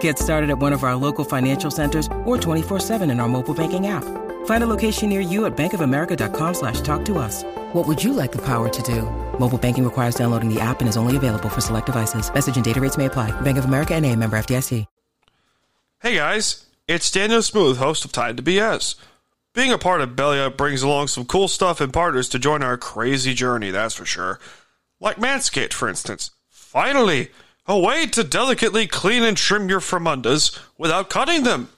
Get started at one of our local financial centers or 24-7 in our mobile banking app. Find a location near you at bankofamerica.com slash talk to us. What would you like the power to do? Mobile banking requires downloading the app and is only available for select devices. Message and data rates may apply. Bank of America and a member FDIC. Hey guys, it's Staniel Smooth, host of Time to BS. Being a part of Belly Up brings along some cool stuff and partners to join our crazy journey, that's for sure. Like Manscaped, for instance. Finally, a way to delicately clean and trim your frumundas without cutting them.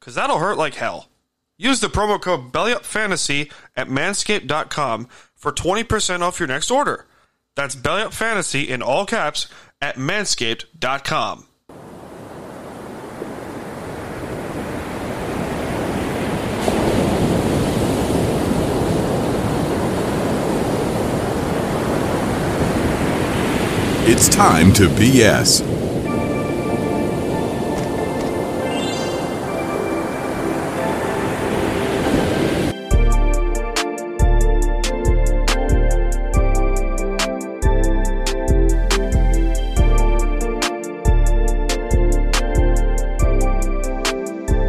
Cause that'll hurt like hell. Use the promo code BellyUpFantasy at manscaped.com for 20% off your next order. That's BellyUpFantasy in all caps at manscaped.com. It's time to BS.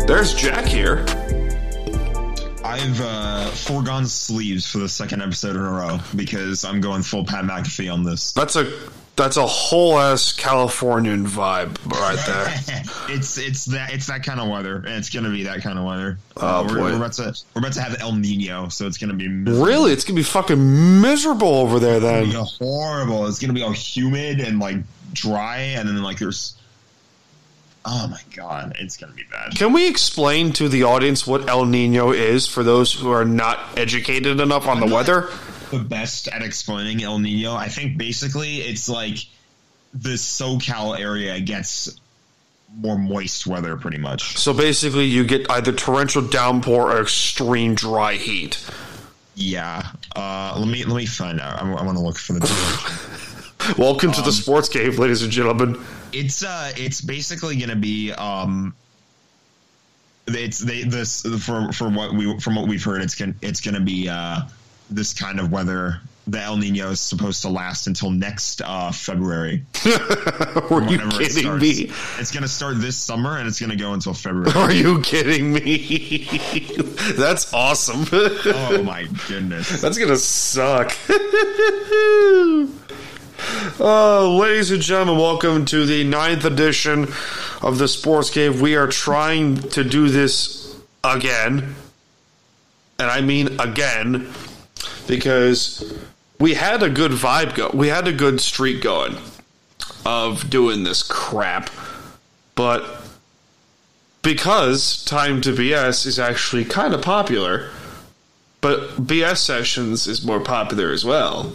There's Jack here. I've uh, foregone sleeves for the second episode in a row because I'm going full Pat McAfee on this. That's a that's a whole ass Californian vibe right there. it's it's that it's that kind of weather, and it's gonna be that kind of weather. Oh, Uh, we're, we're about to we're about to have El Nino, so it's gonna be really, it's gonna be fucking miserable over there It's then. be horrible. It's gonna be all humid and like dry, and then like there's. Oh my god, it's gonna be bad. Can we explain to the audience what El Nino is for those who are not educated enough on the weather? The best at explaining El Nino. I think basically it's like the SoCal area gets more moist weather, pretty much. So basically, you get either torrential downpour or extreme dry heat. Yeah. Uh, let me let me find out. I, want to look for the. Welcome to the sports cave, ladies and gentlemen. it's uh, it's basically gonna be um. It's they this for for what we from what we've heard. It's gonna it's gonna be uh this kind of weather. The El Nino is supposed to last until next uh, February. Are you whenever it kidding me? It's going to start this summer and it's going to go until February. Are you kidding me? That's awesome. oh my goodness. That's gonna suck. uh, ladies and gentlemen, welcome to the ninth edition of the Sports Cave. We are trying to do this again, and I mean again, because we had a good vibe go. We had a good streak going of doing this crap, but because Time to BS is actually kind of popular but BS Sessions is more popular as well.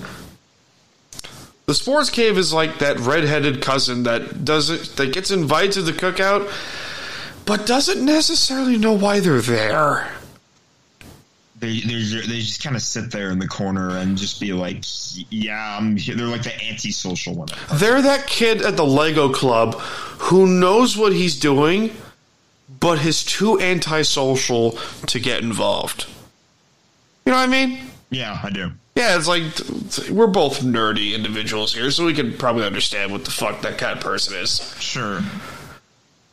The Sports Cave is like that redheaded cousin that doesn't that gets invited to the cookout, but doesn't necessarily know why they're there. They, they, they just kind of sit there in the corner and just be like, yeah, I'm here. They're like the antisocial one. They're that kid at the Lego Club who knows what he's doing, but is too antisocial to get involved. You know what I mean? Yeah, I do. Yeah, it's like we're both nerdy individuals here, so we can probably understand what the fuck that kind of person is. Sure.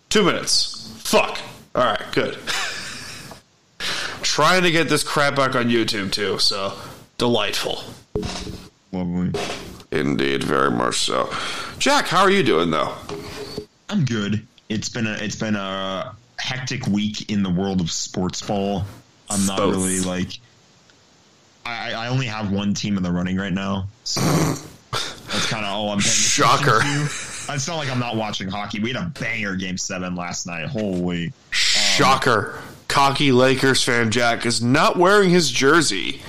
Two minutes. Fuck. All right, good. Trying to get this crap back on YouTube too, so delightful. Lovely. Indeed, very much so. Jack, how are you doing though? I'm good. It's been a it's been a uh, hectic week in the world of sports ball. I'm not Both. really like. I, I only have one team in the running right now, so that's kind of all I'm. paying attention Shocker. to. It's not like I'm not watching hockey. We had a banger game seven last night. Holy! Shocker. Um, Cocky Lakers fan Jack is not wearing his jersey.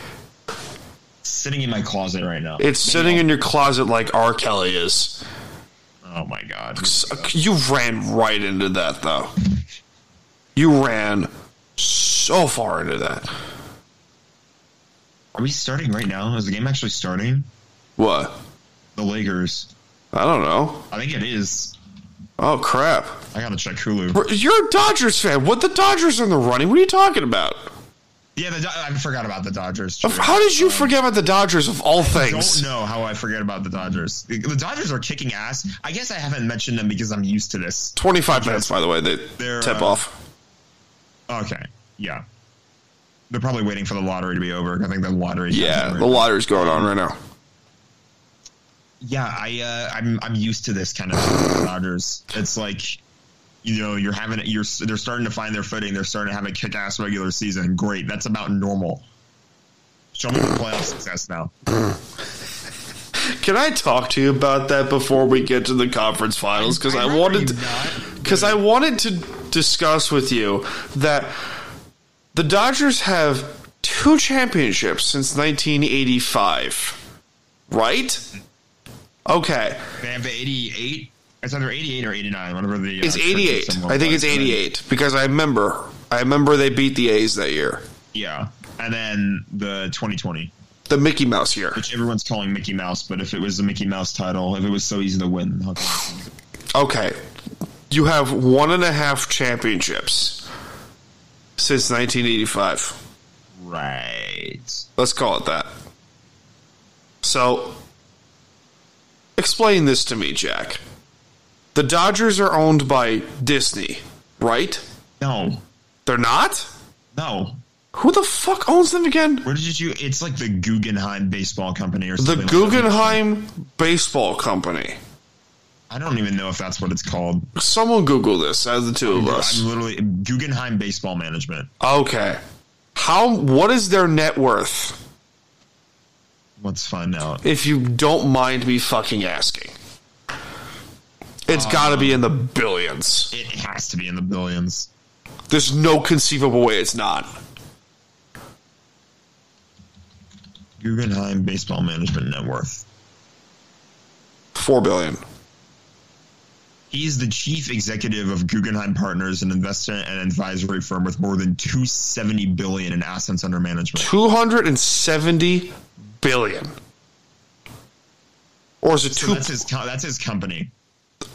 Sitting in my closet right now. It's sitting in your closet like R. Kelly is. Oh my god! You ran right into that though. You ran so far into that. Are we starting right now? Is the game actually starting? What? The Lakers. I don't know. I think it is. Oh crap! I gotta check Hulu. You're a Dodgers fan. What the Dodgers are in the running? What are you talking about? Yeah, the, I forgot about the Dodgers. How did you Um, forget about the Dodgers of all things? I don't know how I forget about the Dodgers. The Dodgers are kicking ass. I guess I haven't mentioned them because I'm used to this. 25 minutes, by the way, they They're, tip uh, off. Okay, yeah. They're probably waiting for the lottery to be over. I think the lottery. Yeah, the lottery's going on right now. Yeah, I uh, I'm I'm used to this kind of thing Dodgers. It's like you know you're having you're they're starting to find their footing. They're starting to have a kick ass regular season. Great, that's about normal. Show me the playoff success now. Can I talk to you about that before we get to the conference finals? Because I, remember wanted you to, not- because I wanted to discuss with you that the Dodgers have two championships since 1985, right? Okay, They have 88. It's either 88 or 89. Whatever the. uh, it's 88. I think it's was. Then- 88 because I remember. I remember they beat the A's that year, Yeah, and then the 2020, the Mickey Mouse year. which everyone's calling Mickey Mouse, but if it was the Mickey Mouse title, if it was so easy to win, Okay. You have one and a half championships since 1985. right? Let's call it that. So, explain this to me, Jack. The Dodgers are owned by Disney, right? No, They're not? no. Who the fuck owns them again? Where did you? It's like the Guggenheim Baseball Company or The something. like that. Guggenheim Baseball Company. I don't even know if that's what it's called. Someone Google this of the two of us. I'm literally Guggenheim Baseball Management. Okay. How what is their net worth? Let's find out. if you don't mind me fucking asking. It's got to be in the billions. It has to be in the billions. There's no conceivable way it's not. Guggenheim Baseball Management net worth. Four billion. He's the chief executive of Guggenheim Partners, an investment and advisory firm with more than 270 billion in assets under management. Two hundred and seventy billion. Or is it So two? that's his co- that's his company.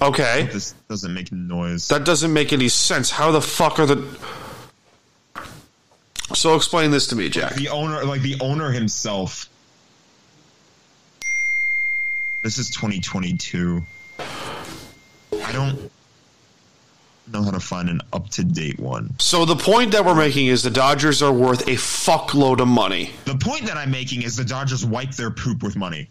Okay, This doesn't make noise. that doesn't make any sense. How the fuck are the? So explain this to me, Jack. the owner, like the owner himself. This is 2022. I don't know how to find an up to date one. So the point that we're making is the Dodgers are worth a fuckload of money. The point that I'm making is the Dodgers wipe their poop with money,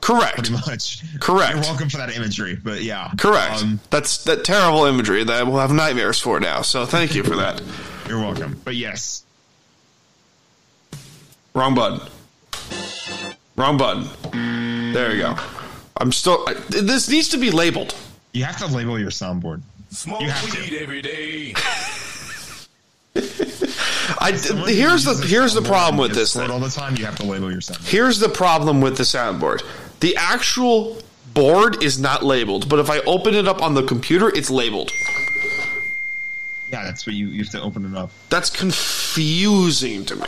Correct. pretty much. Correct. You're welcome for that imagery, but yeah, Correct. Um, That's that terrible imagery that we'll have nightmares for now. So thank you for that. you're welcome, but yes, Wrong button. Wrong button. There you go. I'm still. I, this needs to be labeled. you have to label your soundboard. Smoke You have to. every day. I, here's the here's the problem with this thing. all the time. You have to label your soundboard. Here's the problem with the soundboard. The actual board is not labeled, but if I open it up on the computer, it's labeled. Yeah, that's what you you have to open it up. That's confusing to me.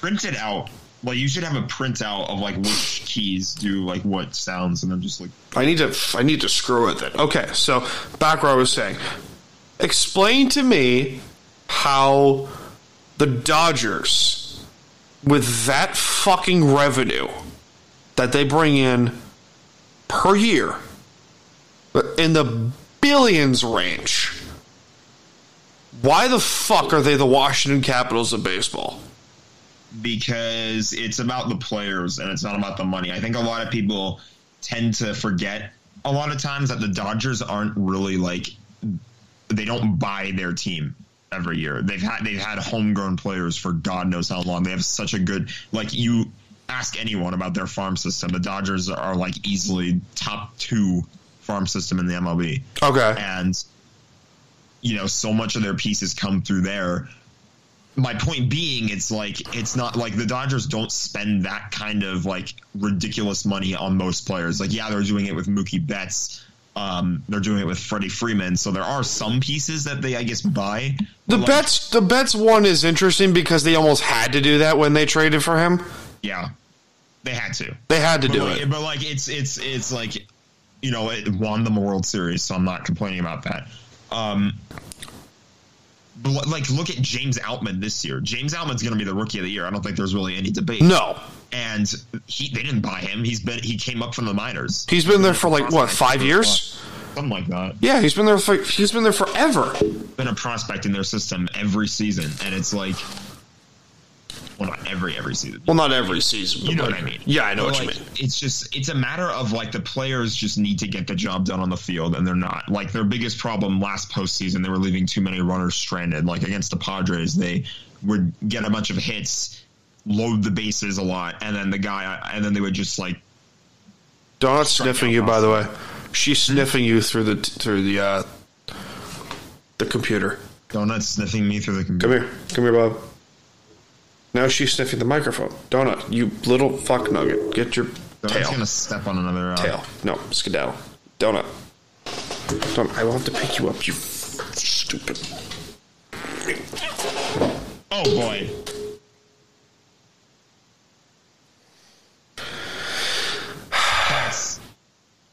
print it out. Like you should have a printout of like which keys do like what sounds, and then just like I need to I need to screw with it. Okay, so back where I was saying, explain to me how the Dodgers, with that fucking revenue that they bring in per year, in the billions range, why the fuck are they the Washington Capitals of baseball? Because it's about the players and it's not about the money. I think a lot of people tend to forget a lot of times that the Dodgers aren't really like they don't buy their team every year. They've had they've had homegrown players for God knows how long. They have such a good like you ask anyone about their farm system. The Dodgers are like easily top two farm system in the MLB Okay. and you know so much of their pieces come through there my point being it's like it's not like the dodgers don't spend that kind of like ridiculous money on most players like yeah they're doing it with mookie betts Um, they're doing it with Freddie Freeman, so there are some pieces that they, I guess, buy. The like, Betts the bets one is interesting because they almost had to do that when they traded for him. yeah, they had to. They had to But do like, it. but like it's it's it's like you know it won them a World Series, so I'm not complaining about that. Um, like look at James Outman this year. James Outman's going to be the rookie of the year. I don't think there's really any debate. No. and he they didn't buy him. He's been he came up from the minors. He's been there for like what, 5 years? something like that. Yeah, he's been there for he's been there forever. Been a prospect in their system every season, and it's like, well, not every every season. Well, not every season. You know like- what I mean? Yeah, I know But, what you mean. It's just it's a matter of like the players just need to get the job done on the field, and they're not. Like their biggest problem last postseason, they were leaving too many runners stranded. Like against the Padres, they would get a bunch of hits, load the bases a lot, and then the guy, and then they would just like Strike sniffing you, by the way. She's sniffing you through the through the uh, the computer. donut sniffing me through the computer. Come here, come here, Bob. Now she's sniffing the microphone. Donut, you little fuck nugget, get your Donut's tail. gonna step on another uh, Tail. No, skedaddle. Donut. Donut, I will have to pick you up, you stupid. Oh boy.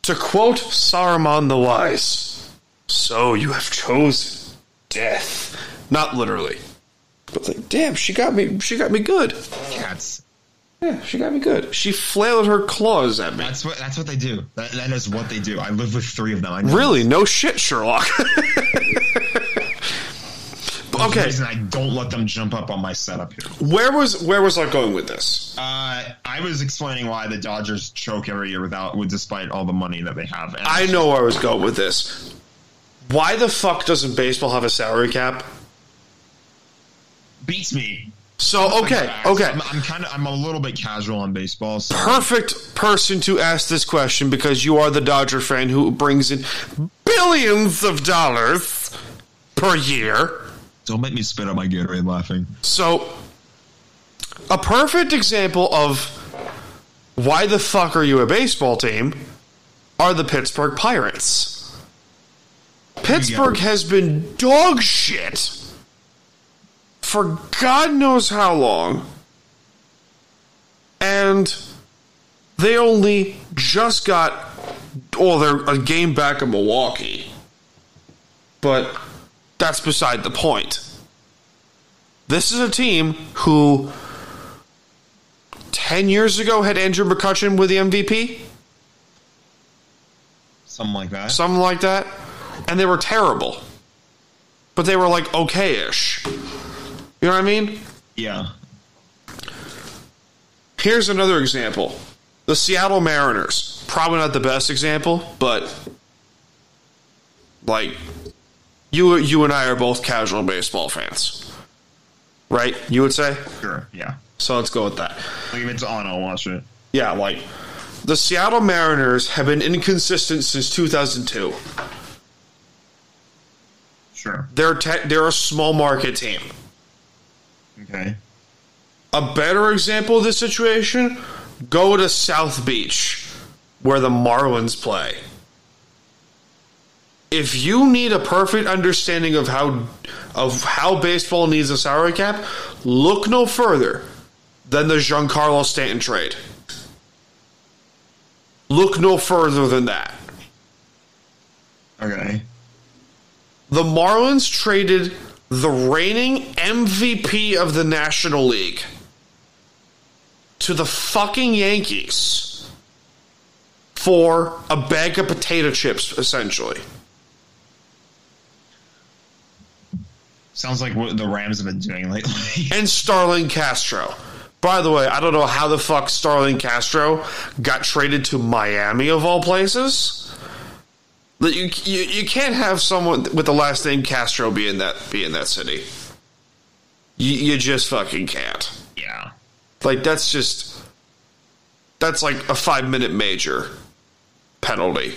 To quote Saruman the Wise, so you have chosen death. Not literally. But like, damn, she got me she got me good. cats. Yeah, she got me good. She flailed her claws at me. That's what that's what they do. That, that is what they do. I live with three of them. Really? No shit, Sherlock. Okay, reason I don't let them jump up on my setup here. where was where was I going with this? Uh, I was explaining why the Dodgers choke every year without, with despite all the money that they have. And I know where I was going with this. Why the fuck doesn't baseball have a salary cap? Beats me. So okay, okay. I'm, I'm kind of I'm a little bit casual on baseball. So perfect person to ask this question because you are the Dodger fan who brings in billions of dollars per year. don't make me spit out my Gatorade laughing. So, a perfect example of why the fuck are you a baseball team are the Pittsburgh Pirates. Pittsburgh has been dog shit for God knows how long. And they only just got, well, they're a game back of Milwaukee. But that's beside the point. This is a team who 10 years ago had Andrew McCutchen with the MVP, Something like that. something like that, and they were terrible. But they were like okay ish. You know what I mean? yeah. Here's another example the Seattle Mariners. Probably not the best example, but like you, you and I are both casual baseball fans, right? You would say? Sure. Yeah. So let's go with that. Like if it's on, I'll watch it. Yeah, like the Seattle Mariners have been inconsistent since 2002. Sure. They're te- they're a small market team. Okay. A better example of this situation: go to South Beach, where the Marlins play. If you need a perfect understanding of how of how baseball needs a salary cap, look no further than the Giancarlo Stanton trade. Look no further than that. Okay. The Marlins traded the reigning MVP of the National League to the fucking Yankees for a bag of potato chips, essentially. Sounds like what the Rams have been doing lately. And Starlin Castro. By the way, I don't know how the fuck Starlin Castro got traded to Miami of all places. You, you you can't have someone with the last name Castro be in that be in that city. You, you just fucking can't. yeah. Like that's just that's like a five minute major penalty.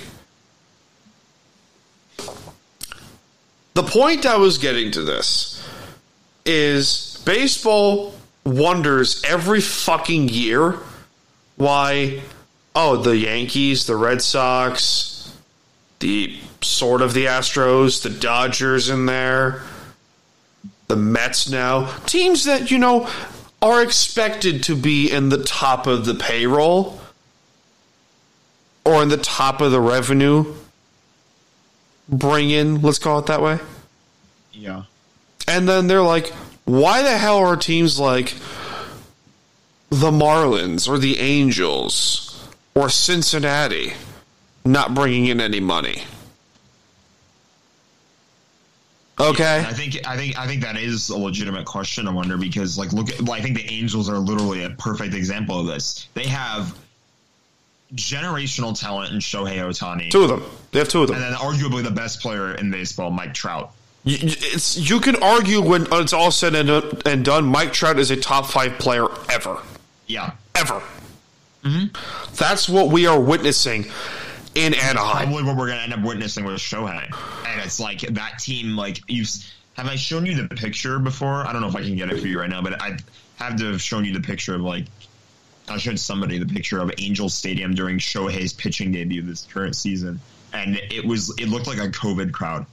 The point I was getting to this is baseball wonders every fucking year why oh the Yankees, the Red Sox, the sort of the Astros, the Dodgers in there, the Mets now. Teams that, you know, are expected to be in the top of the payroll or in the top of the revenue bring in, let's call it that way. Yeah. And then they're like, why the hell are teams like the Marlins or the Angels or Cincinnati not bringing in any money? Okay. I think I think I think that is a legitimate question. I wonder because like look, at, well, I think the Angels are literally a perfect example of this. They have generational talent in Shohei Ohtani. Two of them. They have two of them. and then arguably the best player in baseball, Mike Trout. You, it's, you can argue when it's all said and, and done, Mike Trout is a top five player ever. Yeah, Ever. Mm-hmm. That's what we are witnessing in Anaheim. probably what we're gonna end up witnessing with Shohei, and it's like that team. Like you've have I shown you the picture before? I don't know if I can get it for you right now, but I have to have shown you the picture of like I showed somebody the picture of Angel Stadium during Shohei's pitching debut this current season, and it was it looked like a COVID crowd.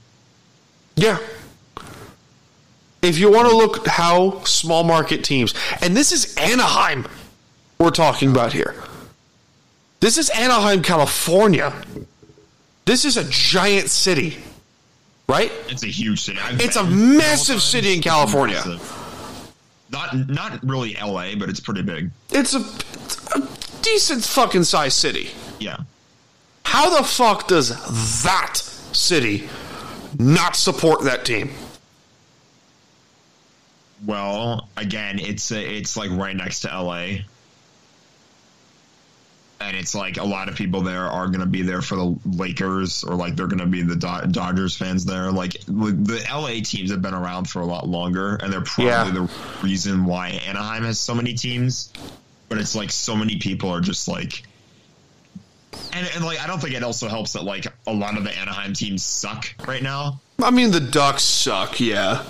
Yeah. If you want to look how small market teams, and this is Anaheim we're talking about here. This is Anaheim, California. This is a giant city, right? It's a huge city. I've It's a massive city in. California. Massive. Not not really L.A., but it's pretty big. It's a, it's a decent fucking size city. Yeah. How the fuck does that city not support that team? Well, again, it's a, it's like right next to LA. And it's like a lot of people there are going to be there for the Lakers or like they're going to be the Do- Dodgers fans there. Like the LA teams have been around for a lot longer and they're probably Yeah. the reason why Anaheim has so many teams. But it's like so many people are just like and, and like I don't think it also helps that like a lot of the Anaheim teams suck right now. I mean, the Ducks suck, yeah.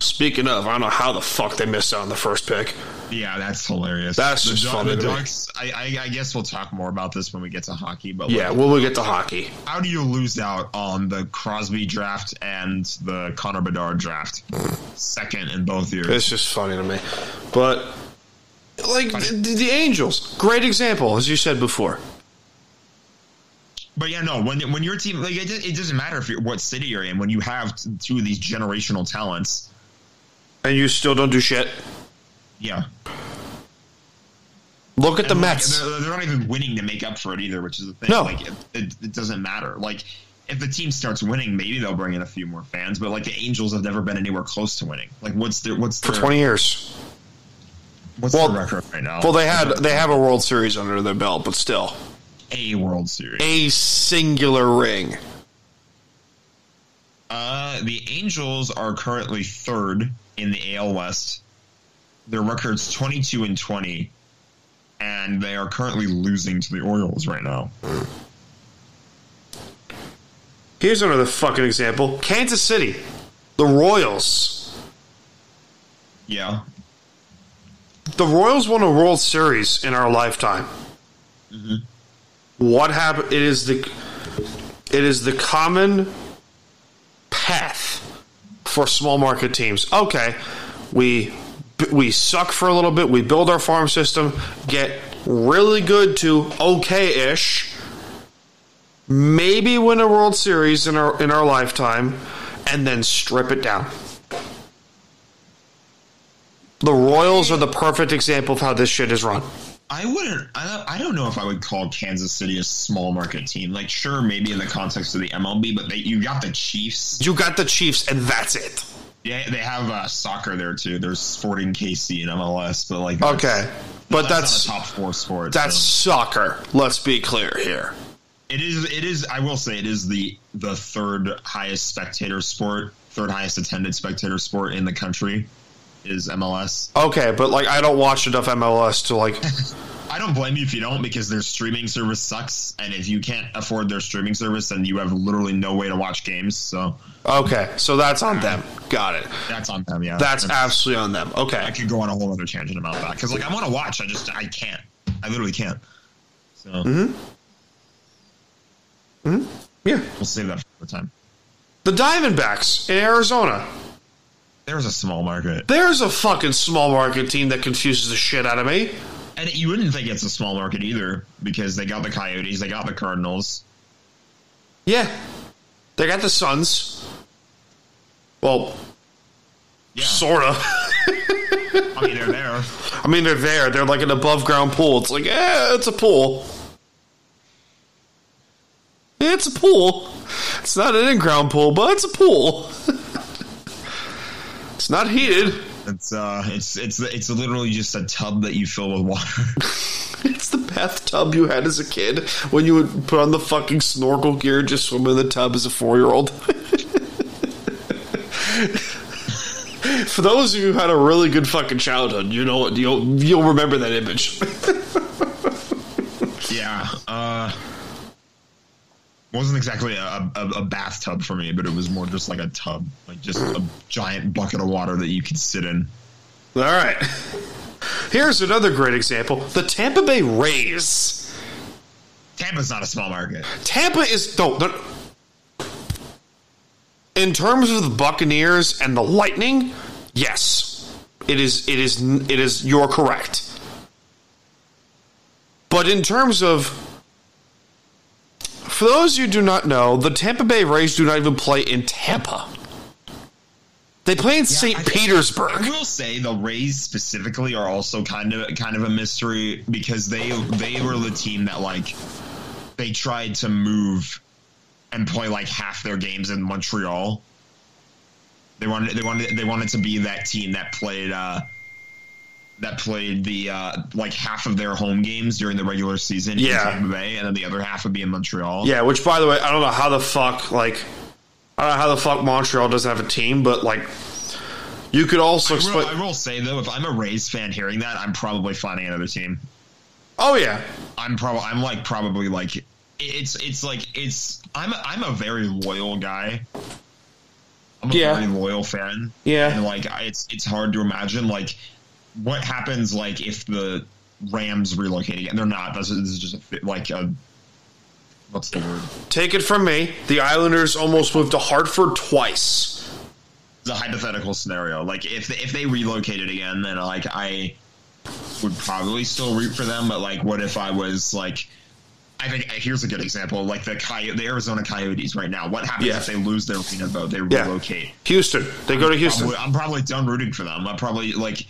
Speaking of, I don't know how the fuck they missed out on the first pick. Yeah, that's hilarious. That's the, just funny The. Ducks. I, I, I guess we'll talk more about this when we get to hockey. But Yeah, like, when we get to hockey. how do you lose out on the Crosby draft and the Connor Bedard draft? Second in both years. It's just funny to me. But, like, the, the Angels, great example, as you said before. But yeah, no. When when your team like it, it doesn't matter if you're what city you're in. When you have t- two of these generational talents, And you still don't do shit. Yeah. Look at the like, Mets. they're, they're not even winning to make up for it either, which is the thing. No. Like it, it, it doesn't matter. Like if the team starts winning, maybe they'll bring in a few more fans. But like the Angels have never been anywhere close to winning. Like what's their what's For 20 years. what's well, their record right now? Well, they had they have a World Series under their belt, but still. a World Series. A singular ring. Uh, the Angels are currently third in the AL West. Their record's twenty two and twenty, and they are currently losing to the Orioles right now. Here's another fucking example Kansas City, the Royals. Yeah, The Royals won a World Series in our lifetime. Mm-hmm. What happened? It is the it is the common path for small market teams. Okay, we we suck for a little bit. We build our farm system, get really good to okay-ish, maybe win a World Series in our in our lifetime, and then strip it down. The Royals are the perfect example of how this shit is run. I wouldn't. I don't, I don't know if I would call Kansas City a small market team. Like, sure, maybe in the context of the MLB, but they, you got the Chiefs. You got the Chiefs, and that's it. Yeah, they have uh, soccer there too. There's Sporting KC and MLS, but like, Okay, but that's, that's top four sport. that's so. soccer. Let's be clear here. It is. It is. I will say it is the the third highest spectator sport, third highest attended spectator sport in the country, is MLS. Okay, but like I don't watch enough MLS to like. I don't blame you if you don't because their streaming service sucks, and if you can't afford their streaming service, then you have literally no way to watch games. So Okay, so that's on them. Got it. that's on them. Yeah, That's That's- absolutely on them. Okay, I could go on a whole other tangent about that because like I want to watch, I just I can't. I literally can't. So. Mm-hmm. Mm-hmm. Yeah. We'll save that for the time. The Diamondbacks in Arizona. There's a small market, There's a fucking small market team that confuses the shit out of me. And you wouldn't think it's a small market either because they got the Coyotes, they got the Cardinals. Yeah. They got the Suns. Well, Yeah, sorta. I mean they're there. I mean, they're there. They're like an above ground pool. It's like, eh, it's a pool. It's a pool. It's not an in ground pool, but it's a pool. it's not heated. It's uh, it's it's it's literally just a tub that you fill with water. It's the bathtub you had as a kid when you would put on the fucking snorkel gear and just swim in the tub as a four year old. For those of you who had a really good fucking childhood, you know what you'll you'll remember that image. yeah, uh, wasn't exactly a, a, a bathtub for me, but it was more just like a tub, like just a giant bucket of water that you could sit in. All right. Here's another great example: the Tampa Bay Rays. Tampa's not a small market. Tampa is no. they're- In terms of the Buccaneers and the Lightning, yes, it is. It is. It is. You're correct. But in terms of, for those you do not know, the Tampa Bay Rays do not even play in Tampa. They play in St. I Petersburg. I will say the Rays specifically are also kind of kind of a mystery because they they were the team that like they tried to move and play like half their games in Montreal. They wanted they wanted they wanted to be that team that played uh that played the uh like half of their home games during the regular season Yeah. in Tampa Bay and then the other half would be in Montreal. Yeah, which by the way, I don't know how the fuck like I don't know how the fuck Montreal doesn't have a team, but like you could also I will. I will say though, if I'm a Rays fan hearing that, I'm probably finding another team. Oh yeah, I'm probably I'm like probably like it's it's like it's I'm a, I'm a very loyal guy. I'm a Yeah. very loyal fan. Yeah. and like it's it's hard to imagine like what happens like if the Rams relocate again. They're not. This is, just a, like a what's the word? take it from me. The Islanders almost moved to Hartford twice. It's a hypothetical scenario. Like if if they relocated again, then like I would probably still root for them. But like, what if I was like? I think uh, here's a good example, like the Coy- the Arizona Coyotes right now. What happens Yeah. if they lose their arena vote? They Yeah. relocate. Houston, they go to Houston. Probably- I'm probably done rooting for them. I'm probably like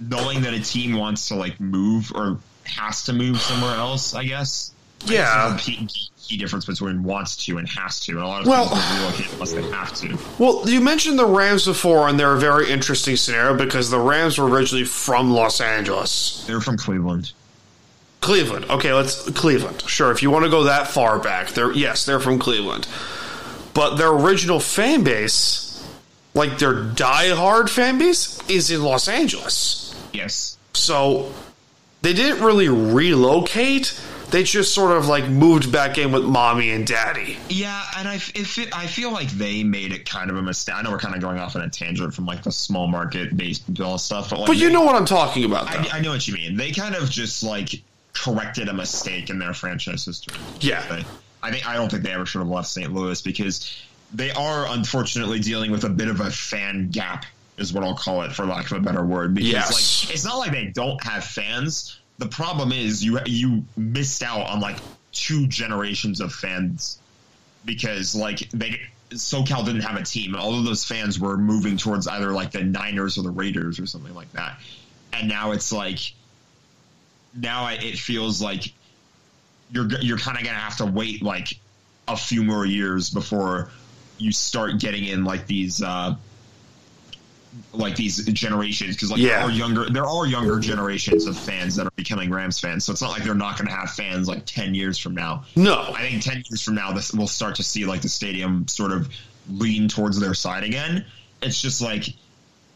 knowing that a team wants to like move or has to move somewhere else. I guess. Yeah. key, key difference between wants to and has to. And a lot of Well- teams relocate unless they have to. Well, you mentioned the Rams before, and they're a very interesting scenario because the Rams were originally from Los Angeles. They're from Cleveland. Cleveland. Okay, let's Cleveland. Sure, if you want to go that far back, they're yes, they're from Cleveland. But their original fan base, like their die-hard fan base, is in Los Angeles. Yes. So they didn't really relocate. They just sort of like moved back in with mommy and daddy. Yeah, and I, if it, I feel like they made it kind of a mistake. I know we're kind of going off on a tangent from like the small market baseball stuff, but like, But you know what I'm talking about. I, I know what you mean. They kind of just like corrected a mistake in their franchise history. Yeah. I think I don't think they ever should have left St. Louis because they are unfortunately dealing with a bit of a fan gap, is what I'll call it, for lack of a better word. Because Yes. like it's not like they don't have fans. The problem is you you missed out on like two generations of fans because like they SoCal didn't have a team. All of those fans were moving towards either like the Niners or the Raiders or something like that. And now it's like now it feels like you're you're kind of gonna have to wait like a few more years before you start getting in like these uh like these generations because like Yeah. there are younger there are younger generations of fans that are becoming Rams fans so it's not like they're not going to have fans like 10 years from now no. I think 10 years from now, this we'll start to see like the stadium sort of lean towards their side again. It's just like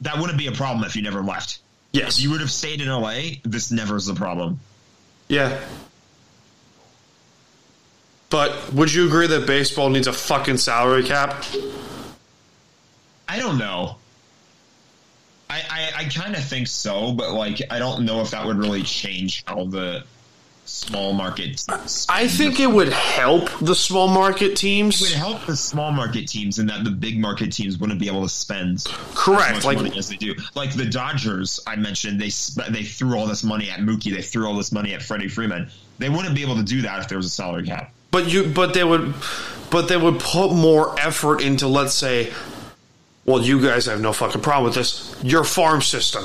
that wouldn't be a problem if you never left. Yes. If you would have stayed in LA, this never is a problem. Yeah. But would you agree that baseball needs a fucking salary cap? I don't know. I, I, I kind of think so, but like I don't know if that would really change how the small market teams. I think it would help the small market teams. It would help the small market teams in that the big market teams wouldn't be able to spend Correct. as much Like money as they do. Like the Dodgers, I mentioned, they sp- they threw all this money at Mookie, they threw all this money at Freddie Freeman. They wouldn't be able to do that if there was a salary cap. But you, but they would, but they would put more effort into, let's say, well, you guys have no fucking problem with this. Your farm system,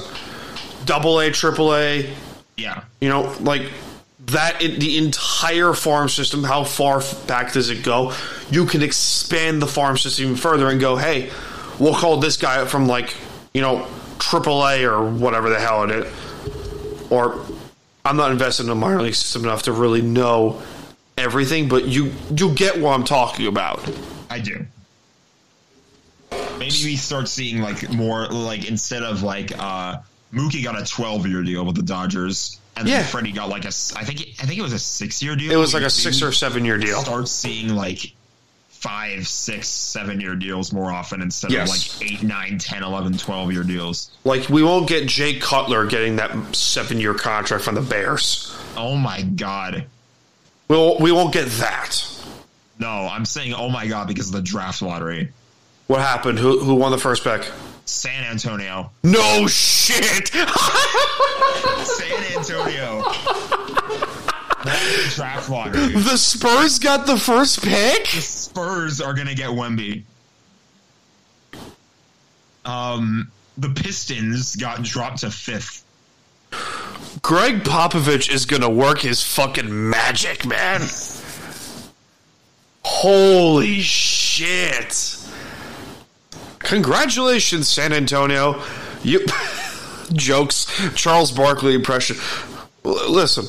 double A, triple A, Yeah, you know, like that. The entire farm system. How far back does it go? You can expand the farm system even further and go, hey, we'll call this guy from like, you know, triple A or whatever the hell it is, or I'm not invested in the minor league system enough to really know everything, but you you get what I'm talking about. I do. Maybe we start seeing like more like instead of like uh Mookie got a 12 year deal with the Dodgers, and then Yeah. Freddie got like a I think I think it was a six year deal. It was like a six or seven year deal. Start seeing like five, six, seven year deals more often instead Yes. of like eight, nine, 10, 11, 12 year deals. Like we won't get Jay Cutler getting that seven year contract from the Bears. Oh my god. We'll, we won't get that. No, I'm saying oh my god because of the draft lottery. What happened? Who who won the first pick? San Antonio. No shit. San Antonio. The draft lottery. the Spurs got the first pick. The Spurs are gonna get Wemby. Um, the Pistons got dropped to fifth. Gregg Popovich is gonna work his fucking magic, man. Holy shit! Congratulations, San Antonio. You jokes. Charles Barkley impression. L- listen,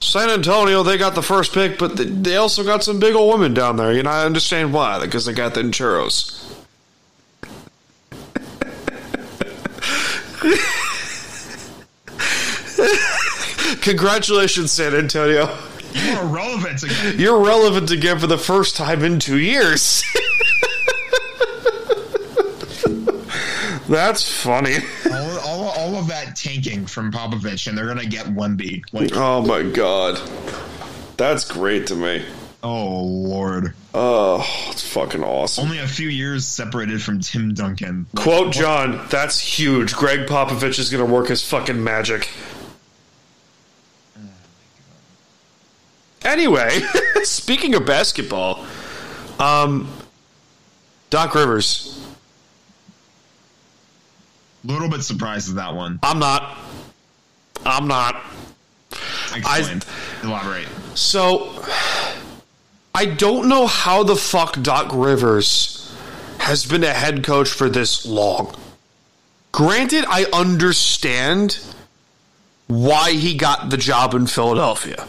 San Antonio, they got the first pick, but they- they also got some big old women down there. You know, I understand why because they got the churros. Congratulations, San Antonio. You are relevant again. You're relevant again for the first time in two years. That's funny. all, all, all of that tanking from Popovich, and they're gonna get Wemby. Like, Oh my god. That's great to me. oh lord. Oh, it's fucking awesome. Only a few years separated from Tim Duncan. Like, Quote John, that's huge. Gregg Popovich is going to work his fucking magic. Anyway, speaking of basketball, um, Doc Rivers. A little bit surprised at that one. I'm not. I'm not. Explain. Elaborate. So, I don't know how the fuck Doc Rivers has been a head coach for this long. Granted, I understand why he got the job in Philadelphia.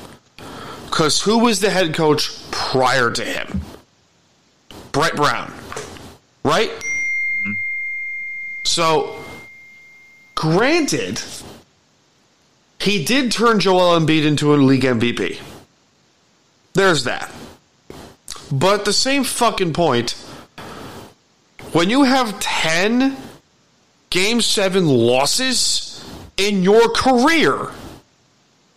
Because who was the head coach prior to him? Brett Brown. Right? So, granted, he did turn Joel Embiid into a league MVP. There's that. But at the same fucking point, when you have 10 game 7 losses in your career,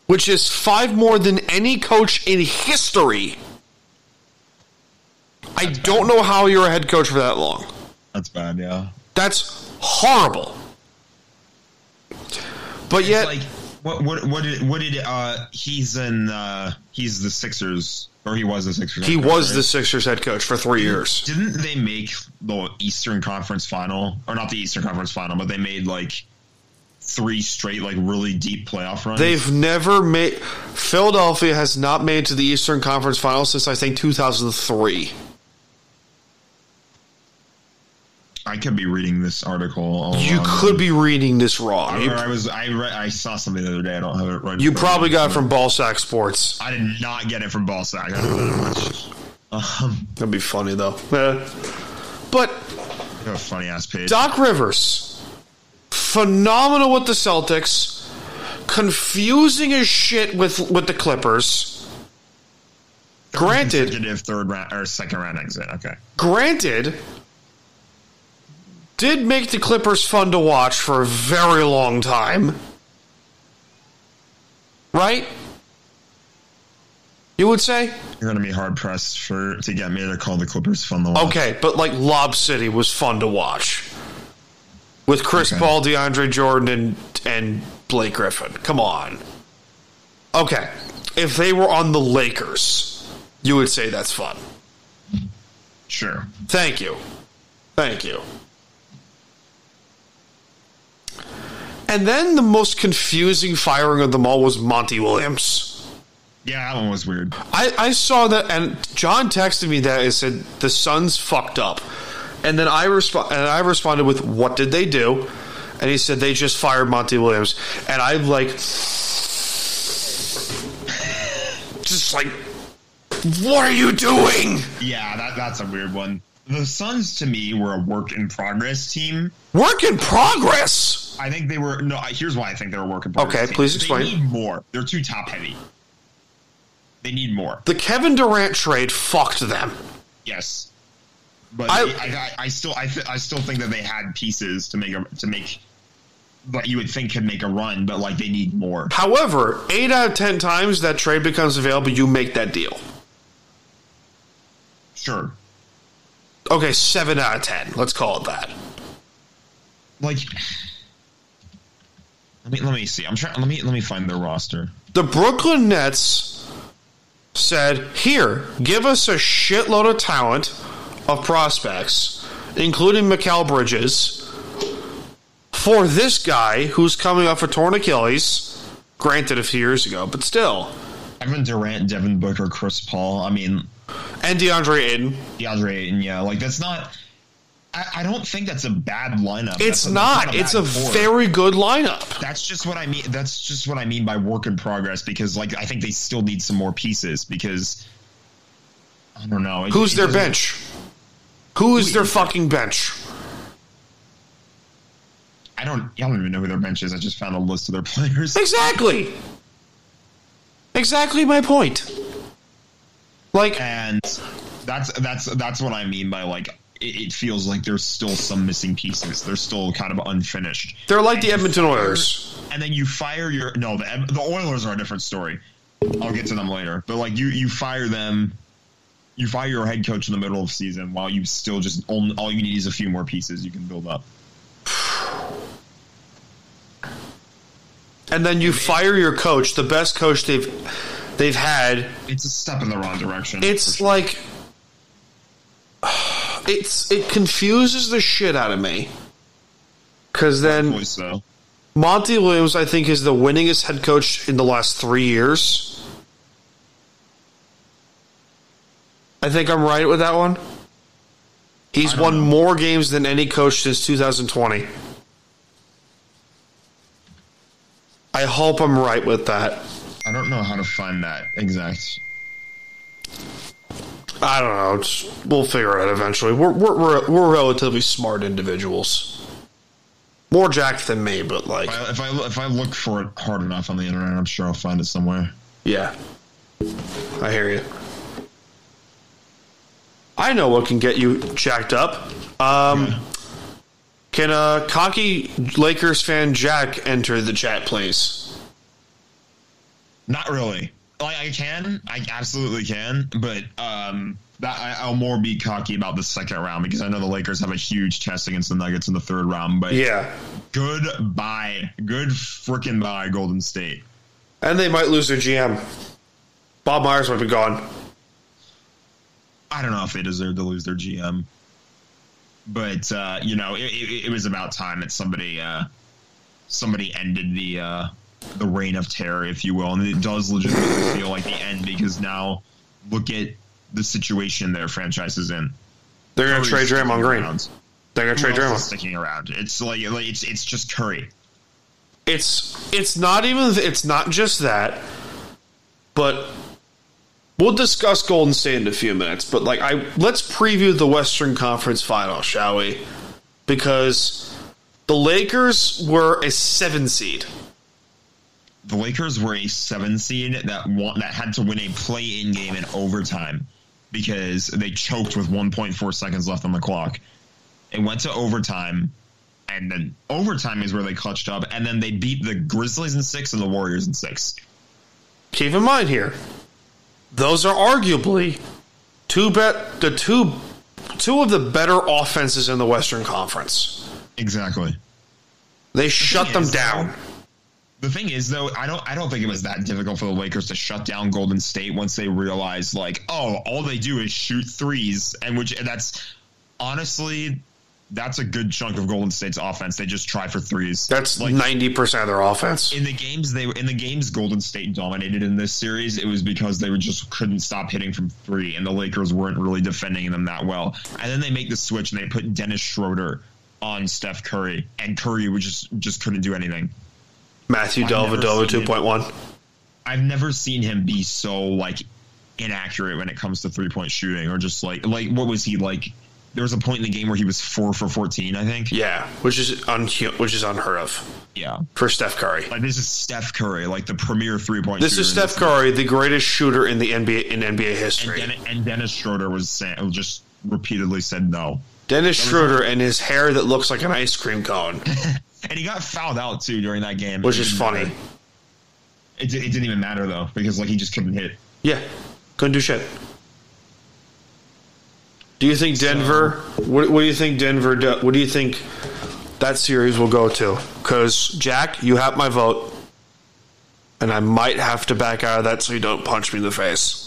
which is five more than any coach in history, I don't know how you're a head coach for that long. That's bad. Yeah. That's horrible. But yet, like what what what did what did uh he's in uh he's the Sixers or he was the Sixers. he coach, was right? the Sixers head coach for three years. Didn't they make the Eastern Conference final or not the Eastern Conference final, but they made like three straight like really deep playoff runs. They've never made. Philadelphia has not made to the Eastern Conference Finals since I think 2003. I could be reading this article. You could be reading this wrong. I, I was I read, I saw something the other day. I don't have it right. you in front of probably got it from Ballsack Sports. I did not get it from Ballsack. That um, That'd be funny though. Eh. But funny ass page. Doc Rivers, phenomenal with the Celtics, confusing as shit with with the Clippers. Granted, Consecutive third round or second round exit. Okay. granted, did make the Clippers fun to watch for a very long time. Right? You would say? You're gonna be hard pressed for to get me to call the Clippers fun to watch. Okay, but like Lob City was fun to watch. With Chris Okay. Paul, DeAndre Jordan, and and Blake Griffin. Come on. Okay. If they were on the Lakers, you would say that's fun. Sure. Thank you. Thank you. And then the most confusing firing of them all was Monty Williams. Yeah, that one was weird. I, I saw that, and John texted me that and said the Suns fucked up, and then I resp- and I responded with, "What did they do?" And he said they just fired Monty Williams, and I'm like, just like, what are you doing? Yeah, that that's a weird one. The Suns to me were a work in progress team. Work in progress. I think they were no. Here's why I think they were work in progress. Okay, team. please explain. They need more. They're too top heavy. They need more. The Kevin Durant trade fucked them. Yes, but I- I I, still I, th- I still think that they had pieces to make a to make what you would think could make a run, but like they need more. However, eight out of ten times that trade becomes available, you make that deal. Sure, Okay, seven out of ten. Let's call it that. like let me let me see. I'm trying. Let me let me find the roster. The Brooklyn Nets said, Here, give us a shitload of talent of prospects, including Mikal Bridges, for this guy who's coming off a torn Achilles, granted a few years ago, but still, Kevin Durant, Devin Booker, Chris Paul. I mean, and DeAndre Ayton. DeAndre Ayton. Yeah, like that's not. I, I don't think that's a bad lineup. It's That's a- not. It's a bad core. very good lineup. That's just what I mean. That's just what I mean by work in progress. Because like I think they still need some more pieces. Because I don't know. It- Who's it their bench? Who is their fucking bench? I don't. I don't even know who their bench is. I just found a list of their players. Exactly. Exactly my point. Like, and that's that's that's what I mean by like it, it feels like there's still some missing pieces. They're still kind of unfinished. they're like the Edmonton Oilers. And then you fire your no the the Oilers are a different story. I'll get to them later. But like you you fire them, you fire your head coach in the middle of season while you still just all, all you need is a few more pieces you can build up. and then you fire your coach, the best coach they've they've had. It's a step in the wrong direction. It's sure. like it's it confuses the shit out of me. Cause then so. Monty Williams, I think, is the winningest head coach in the last three years. I think I'm right with that one. He's won know. more games than any coach since 2020. I hope I'm right with that. I don't know how to find that exact. I don't know. It's, we'll figure it out eventually. We're, we're, we're, we're relatively smart individuals. More jacked than me, but like, If I if I look for it hard enough on the internet, I'm sure I'll find it somewhere. yeah. I hear you. I know what can get you jacked up. Um, Can a cocky Lakers fan Jack enter the chat, please? Not really. Like I can, I absolutely can, but um, that I, I'll more be cocky about the second round because I know the Lakers have a huge test against the Nuggets in the third round. But Yeah. goodbye, good freaking bye, Golden State. And they might lose their GM. Bob Myers might be gone. I don't know if they deserve to lose their GM, but uh, you know, it, it, it was about time that somebody uh, somebody ended the uh, the reign of terror, if you will, and it does legitimately feel like the end because now look at the situation their franchise is in. They're going to trade Draymond Green. around. They're going to trade Draymond. sticking around. It's like, like it's it's just Curry. it's it's not even it's not just that but we'll discuss golden state in a few minutes but like i let's preview the western conference final shall we because the lakers were a seven seed The Lakers were a seven seed that won, that had to win a play-in game in overtime because they choked with 1.4 seconds left on the clock. It went to overtime, and then overtime is where they clutched up, and then they beat the Grizzlies in six and the Warriors in six. keep in mind here those are arguably two bet the two two of the better offenses in the Western Conference. Exactly. They shut them is, down. The thing is, though, I don't I don't think it was that difficult for the Lakers to shut down Golden State once they realized, like, oh, all they do is shoot threes, and which and that's honestly that's a good chunk of Golden State's offense. They just try for threes. That's like ninety percent of their offense. in the games they were in the games Golden State dominated in this series. It was because they were just couldn't stop hitting from three, and the Lakers weren't really defending them that well. And then they make the switch and they put Dennis Schroeder on Steph Curry, and Curry was just just couldn't do anything. Matthew Dellavedova two point one. I've never seen him be so like inaccurate when it comes to three point shooting, or just like like what was he like? There was a point in the game where he was four for fourteen, I think. Yeah, which is un- which is unheard of Yeah, for Steph Curry. like this is Steph Curry, like the premier three point. This is Steph Curry, the greatest shooter in the NBA in NBA and, history. Den- and Dennis Schroeder was saying, just repeatedly said no, Dennis Schroeder and his hair that looks like an ice cream cone, and he got fouled out too during that game, which is funny. matter. It, it didn't even matter though because like he just couldn't hit. Yeah, couldn't do shit. Do you think Denver? What, what do you think Denver? Do, what do you think that series will go to? Because Jack, you have my vote, and I might have to back out of that so you don't punch me in the face.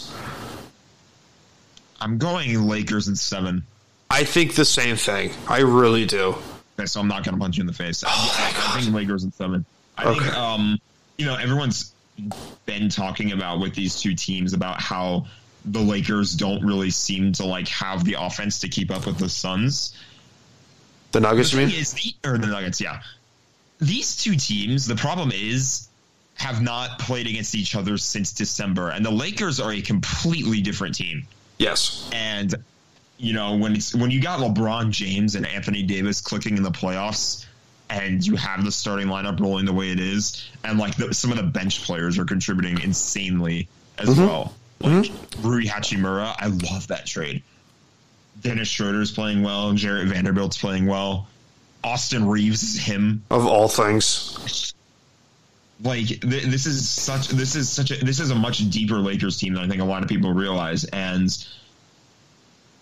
I'm going Lakers in seven. I think the same thing. I really do. Okay, so I'm not going to punch you in the face. Oh, I, my I think Lakers in seven. I Okay. think, um, you know, everyone's been talking about with these two teams about how the Lakers don't really seem to like have the offense to keep up with the Suns. The Nuggets, The you mean? is, the, or the Nuggets, yeah. These two teams, the problem is, have not played against each other since December, and the Lakers are a completely different team. Yes. And you know when it's when you got LeBron James and Anthony Davis clicking in the playoffs, and you have the starting lineup rolling the way it is, and like the, some of the bench players are contributing insanely as mm-hmm. well. Like hmm? Rui Hachimura, I love that trade. Dennis Schroeder's playing well. Jarred Vanderbilt's playing well. Austin Reaves is him. Of all things, Like th- this is such this is such a this is a much deeper Lakers team than I think a lot of people realize. And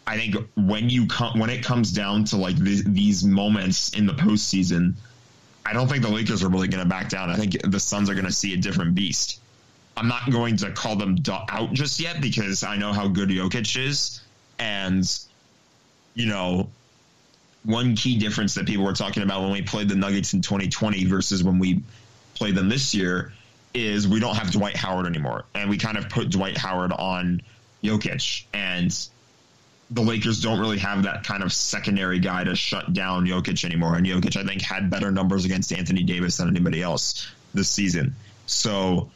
I think when you come when it comes down to like th- these moments in the postseason, I don't think the Lakers are really going to back down. I think the Suns are going to see a different beast. I'm not going to call them out just yet because I know how good Jokic is, and you know one key difference that people were talking about when we played the Nuggets in 2020 versus when we played them this year is we don't have Dwight Howard anymore, and we kind of put Dwight Howard on Jokic, and the Lakers don't really have that kind of secondary guy to shut down Jokic anymore. And Jokic, I think, had better numbers against Anthony Davis than anybody else this season. So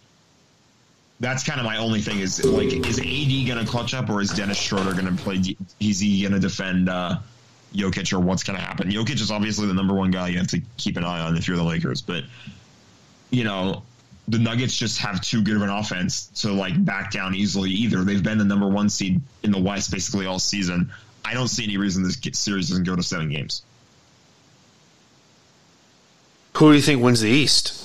that's kind of my only thing is like, is AD going to clutch up or is Dennis Schroeder going to play? Is he going to defend uh, Jokic or what's going to happen? Jokic is obviously the number one guy you have to keep an eye on if you're the Lakers, but you know, the Nuggets just have too good of an offense to like back down easily either. They've been the number one seed in the West basically all season. I don't see any reason this series doesn't go to seven games. who do you think wins the East?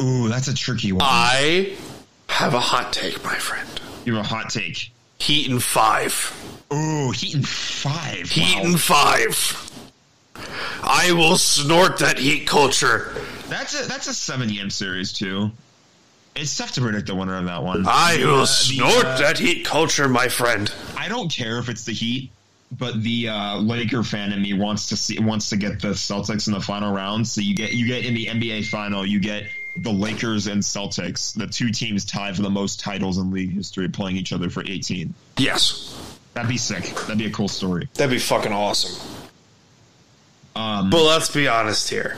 Ooh, that's a tricky one. I have a hot take, my friend. you have a hot take. Heat in five. Ooh, Heat in five. Heat Wow. in five. I will snort that heat culture. That's a that's a seven game series too. It's tough to predict the winner of that one. I The, will uh, the, snort uh, that heat culture, my friend. I don't care if it's the Heat, but the uh, Laker fan in me wants to see wants to get the Celtics in the final round. So you get you get in the NBA final, you get the Lakers and Celtics, the two teams tied for the most titles in league history, playing each other for 18. Yes. That'd be sick. That'd be a cool story. That'd be fucking awesome. Um, But let's be honest here.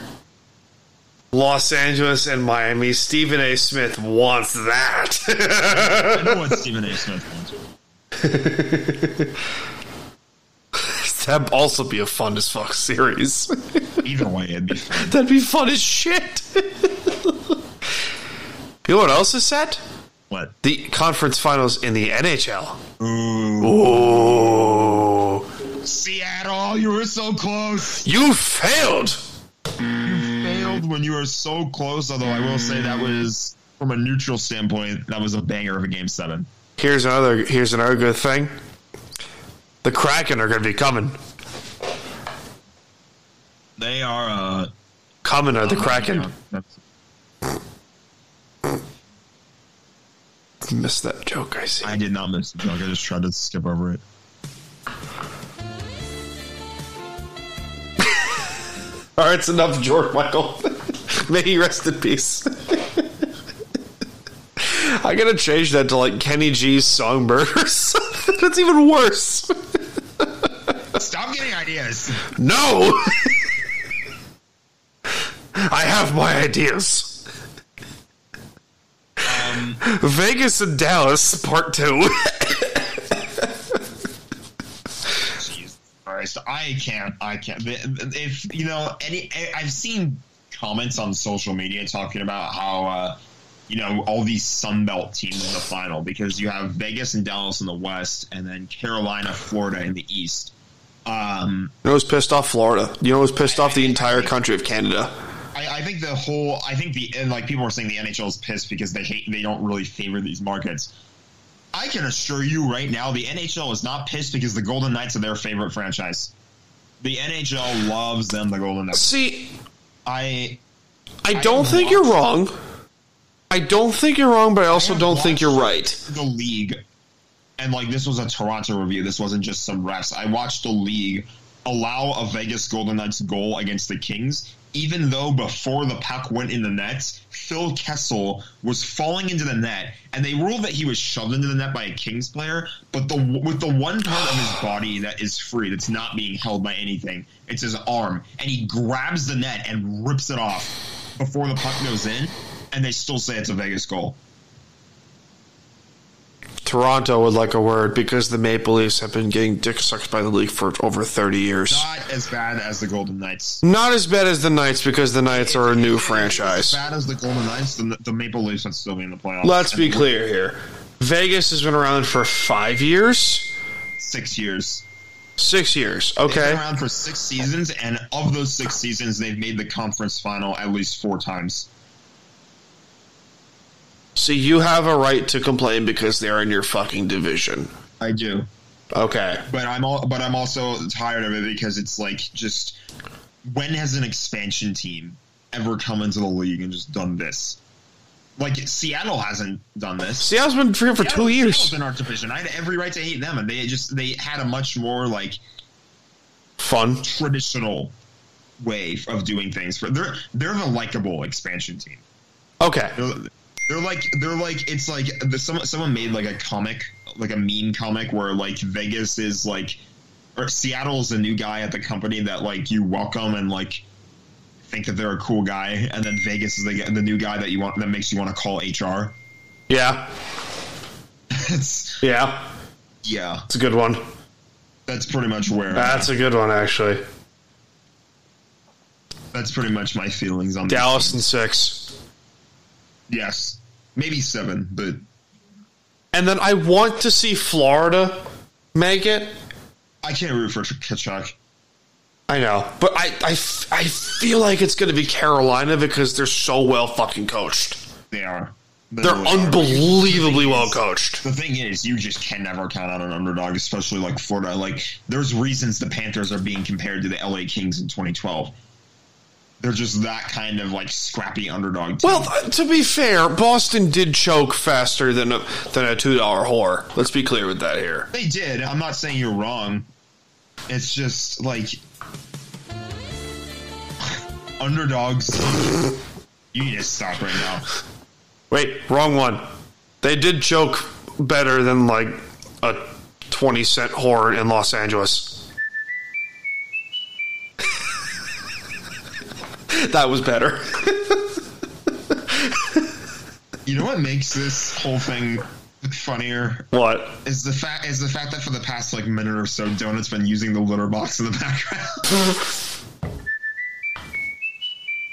Los Angeles and Miami, Stephen A. Smith wants that. I know what Stephen A. Smith wants. That'd also be a fun as fuck series. Either way, it'd be fun. That'd be fun as shit. you know what else is set? What? The conference finals in the NHL. Ooh. Ooh. Seattle, you were so close. You failed. You failed when you were so close. Although I will say that was from a neutral standpoint, that was a banger of a game seven. Here's another. Here's another good thing. The Kraken are going to be coming. They are. uh Coming are the Kraken. Missed that joke. I see. I did not miss the joke. I just tried to skip over it. All right, it's enough, George Michael. May he rest in peace. I gotta change that to like Kenny G's Songbird or something. That's even worse. Stop getting ideas. No! I have my ideas. Vegas and Dallas, part two. Jesus Christ, I can't. I can't. If you know any, I've seen comments on social media talking about how uh, you know all these Sun Belt teams in the final because you have Vegas and Dallas in the West, and then Carolina, Florida in the East. Um, you know who's pissed off Florida? You know who's pissed off the entire country of Canada? I, I think the whole. I think the and like people were saying the NHL is pissed because they hate. They don't really favor these markets. I can assure you right now, the NHL is not pissed because the Golden Knights are their favorite franchise. The NHL loves them, the Golden Knights. See, I I don't think you're wrong. I don't think you're wrong, but I also have don't think you're right. The league, and like this was a Toronto review. This wasn't just some refs. I watched the league allow a Vegas Golden Knights goal against the Kings, even though before the puck went in the net, Phil Kessel was falling into the net, and they ruled that he was shoved into the net by a Kings player. But the with the one part of his body that is free, that's not being held by anything, it's his arm, and he grabs the net and rips it off before the puck goes in, and they still say it's a Vegas goal. Toronto would like a word because the Maple Leafs have been getting dick sucked by the league for over 30 years. Not as bad as the Golden Knights. Not as bad as the Knights because the Knights are a new franchise. As bad as the Golden Knights, the, the Maple Leafs would still be in the playoffs. Let's be clear here. Vegas has been around for five years, Six years. six years. They've Okay. been around for six seasons, and of those six seasons, they've made the conference final at least four times. So you have a right to complain because they're in your fucking division. I do, Okay. but I'm all, but I'm also tired of it because it's like just when has an expansion team ever come into the league and just done this? Like Seattle hasn't done this. Seattle's been here for two Seattle- years. Seattle's in our division. I had every right to hate them, and they just they had a much more like Fun. traditional way of doing things. For they're they're the likable expansion team. Okay. They're, they're like they're like it's like the, someone someone made like a comic like a mean comic where like Vegas is like or Seattle's the new guy at the company that like you welcome and like think that they're a cool guy, and then Vegas is the the new guy that you want that makes you want to call HR. Yeah. it's, Yeah. yeah, It's a good one. that's pretty much where That's a good one, actually. that's pretty much my feelings on this. Dallas and six. Yes, maybe seven, but And then I want to see Florida make it. I can't root for Tkachuk. I know, but I, I, I feel like it's going to be Carolina because they're so well fucking coached. They are. They They're really are. unbelievably The well is- coached. The thing is, you just can never count out an underdog, especially like Florida. Like, there's reasons the Panthers are being compared to the LA Kings in 2012. They're just that kind of like scrappy underdog. Team. Well, th- to be fair, Boston did choke faster than a, than a two dollar whore. Let's be clear with that here. they did. I'm not saying you're wrong. It's just like underdogs. you need to stop right now. Wait, wrong one. They did choke better than like a twenty cent whore in Los Angeles. that was better. You know what makes this whole thing funnier what? is the fact is the fact that for the past like minute or so, Donut's been using the litter box in the background.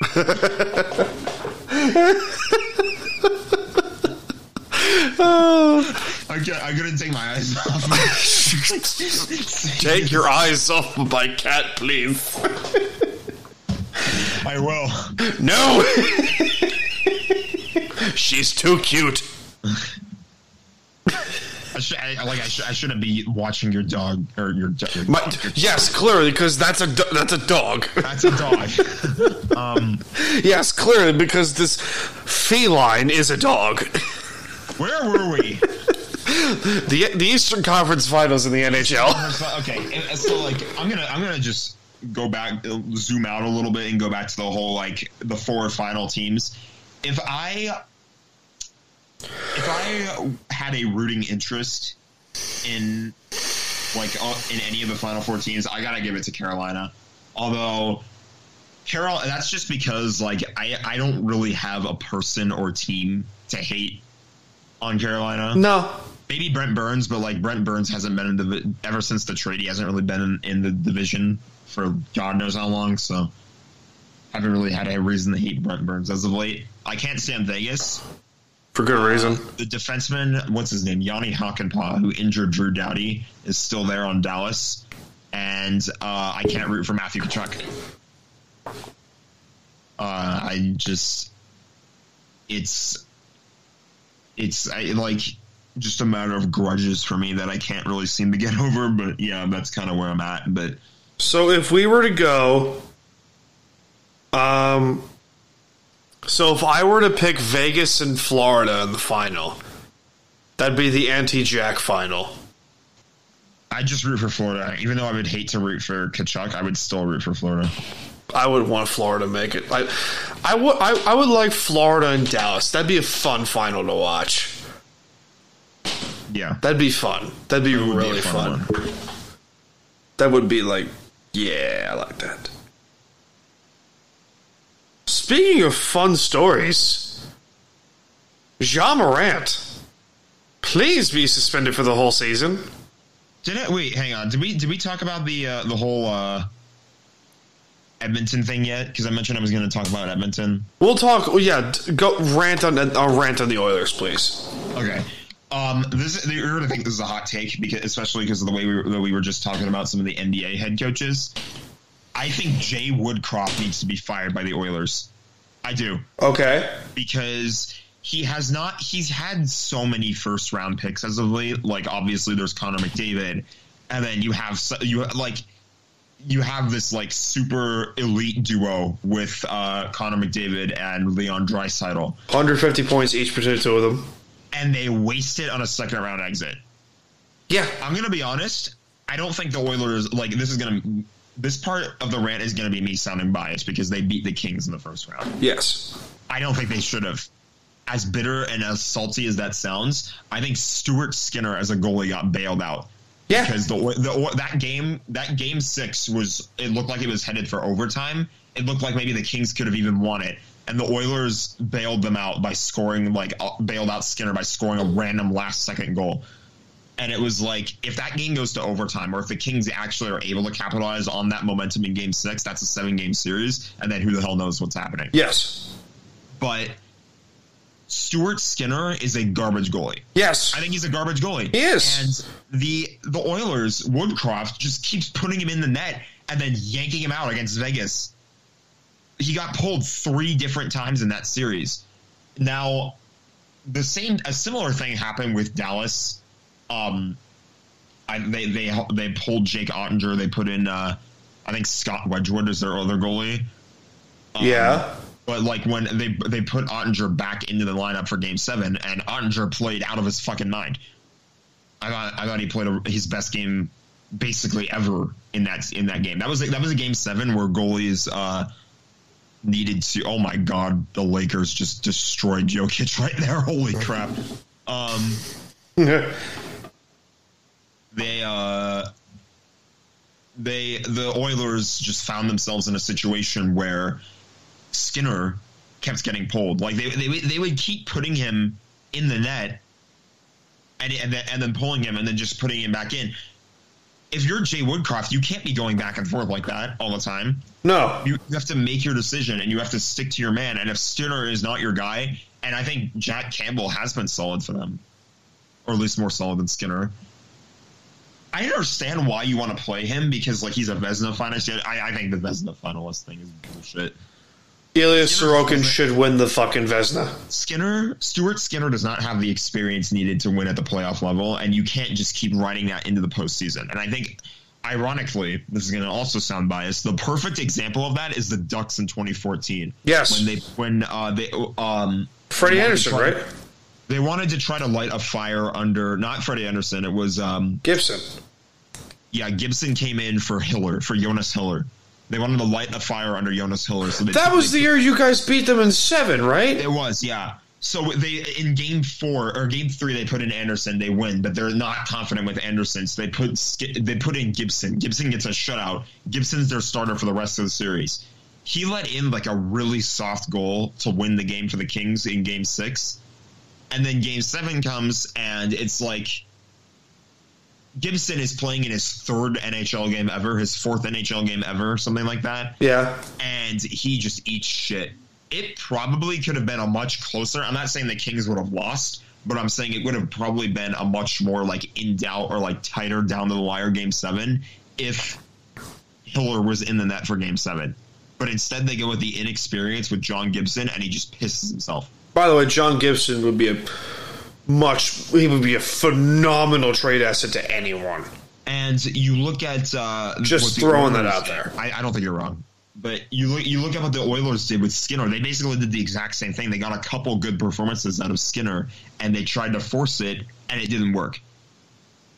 I get, I couldn't take my eyes off. Take your eyes off of my cat, please. I will. No. She's too cute. I should, I, like I, should, I shouldn't be watching your dog or your, do- your My, dog. Your- yes, clearly because that's a do- that's a dog. That's a dog. um, yes, clearly because this feline is a dog. where were we? the The Eastern Conference Finals in the NHL. Okay, so like I'm gonna I'm gonna just go back, zoom out a little bit, and go back to the whole like the four final teams. If I if I had a rooting interest in like uh, in any of the final four teams, I gotta give it to Carolina. Although Carol, that's just because like I I don't really have a person or team to hate on Carolina No, maybe Brent Burns, but like Brent Burns hasn't been in the ever since the trade. He hasn't really been in, in the division for God knows how long. So haven't really had a reason to hate Brent Burns as of late. I can't stand Vegas. for good reason. The defenseman, what's his name, Jani Hakanpää, who injured Drew Doughty, is still there on Dallas, and uh, I can't root for Matthew Tkachuk. Uh, I just, it's, it's I, like just a matter of grudges for me that I can't really seem to get over. But yeah, that's kind of where I'm at. But So if we were to go, um, so if I were to pick Vegas and Florida in the final, that'd be the anti-Jack final. I just root for Florida, even though I would hate to root for Tkachuk. I would still root for Florida. I would want Florida to make it. I, I would. I, I would like Florida and Dallas. That'd be a fun final to watch. Yeah, That'd be fun. That'd be would be really fun fun. That would be like, yeah, I like that. Speaking of fun stories, Ja Morant, please be suspended for the whole season. Did it? Wait, hang on. Did we did we talk about the uh, the whole uh, Edmonton thing yet? Because I mentioned I was going to talk about Edmonton. We'll talk. Oh yeah, go rant on uh, rant on the Oilers, please. Okay. Um, this you're going to think this is a hot take because, especially because of the way we were, we were just talking about some of the NBA head coaches. I think Jay Woodcroft needs to be fired by the Oilers. I do Okay. because he has not. He's had so many first round picks as of late. Like obviously, there's Connor McDavid, and then you have you like you have this like super elite duo with uh, Connor McDavid and Leon Draisaitl, 150 points each between the two of them. And they wasted it on a second round exit. Yeah. I'm gonna be honest. I don't think the Oilers like this is gonna. This part of the rant is gonna be me sounding biased because they beat the Kings in the first round. Yes. I don't think they should have. As bitter and as salty as that sounds, I think Stuart Skinner as a goalie got bailed out. Yeah. because the, the that game that game six was it looked like it was headed for overtime. It looked like maybe the Kings could have even won it, and the Oilers bailed them out by scoring like uh, bailed out Skinner by scoring a random last second goal. And it was like if that game goes to overtime, or if the Kings actually are able to capitalize on that momentum in Game Six, that's a seven game series, and then who the hell knows what's happening? Yes. But Stuart Skinner is a garbage goalie. Yes. I think he's a garbage goalie. He is. And the the Oilers, Woodcroft just keeps putting him in the net and then yanking him out against Vegas. He got pulled three different times in that series. Now, the same a similar thing happened with Dallas. Um, I, they they they pulled Jake Oettinger. They put in uh, I think Scott Wedgewood is their other goalie. Um, yeah. But like when they they put Oettinger back into the lineup for Game Seven, and Oettinger played out of his fucking mind. I thought I thought he played a, his best game basically ever in that in that game. That was that was a Game Seven where goalies uh, needed to. Oh my god, the Lakers just destroyed Jokic right there. Holy crap! Um, they uh they the Oilers just found themselves in a situation where Skinner kept getting pulled. Like they they they would keep putting him in the net and and then, and then pulling him and then just putting him back in. If you're Jay Woodcroft, you can't be going back and forth like that all the time. no. You, you have to make your decision and you have to stick to your man. And if Skinner is not your guy, and I think Jack Campbell has been solid for them, or at least more solid than Skinner. I understand why you want to play him because like he's a Vezina finalist. I, I think the Vezina finalist thing is bullshit. Ilya Sorokin should win the fucking Vezina. Skinner, Stuart Skinner does not have the experience needed to win at the playoff level, and you can't just keep writing that into the postseason. And I think, ironically, this is going to also sound biased. The perfect example of that is the Ducks in 2014. Yes. when they when uh, they um Freddie they wanted to Andersen, try- right? They wanted to try to light a fire under not Freddie Andersen. It was um Gibson. yeah Gibson came in for Hiller for Jonas Hiller. They wanted to light a fire under Jonas Hiller. So they That was the year you guys beat them in seven, right? It was, yeah. So they in game four or game three they put in Andersen, they win, but they're not confident with Andersen. So they put they put in Gibson. Gibson gets a shutout. Gibson's their starter for the rest of the series. He let in like a really soft goal to win the game for the Kings in game six, and then game seven comes and it's like Gibson is playing in his third NHL game ever, his fourth NHL game ever, something like that Yeah. and he just eats shit. It probably could have been a much closer. I'm not saying the Kings would have lost, but I'm saying it would have probably been a much more like in doubt or like tighter down to the wire game seven if Hiller was in the net for game seven. But instead, they go with the inexperience with John Gibson, and he just pisses himself. By the way, John Gibson would be a much. He would be a phenomenal trade asset to anyone. And you look at uh, Just throwing that out there. I, I don't think you're wrong. But you look you look at what the Oilers did with Skinner. They basically did the exact same thing. They got a couple good performances out of Skinner, and they tried to force it, and it didn't work.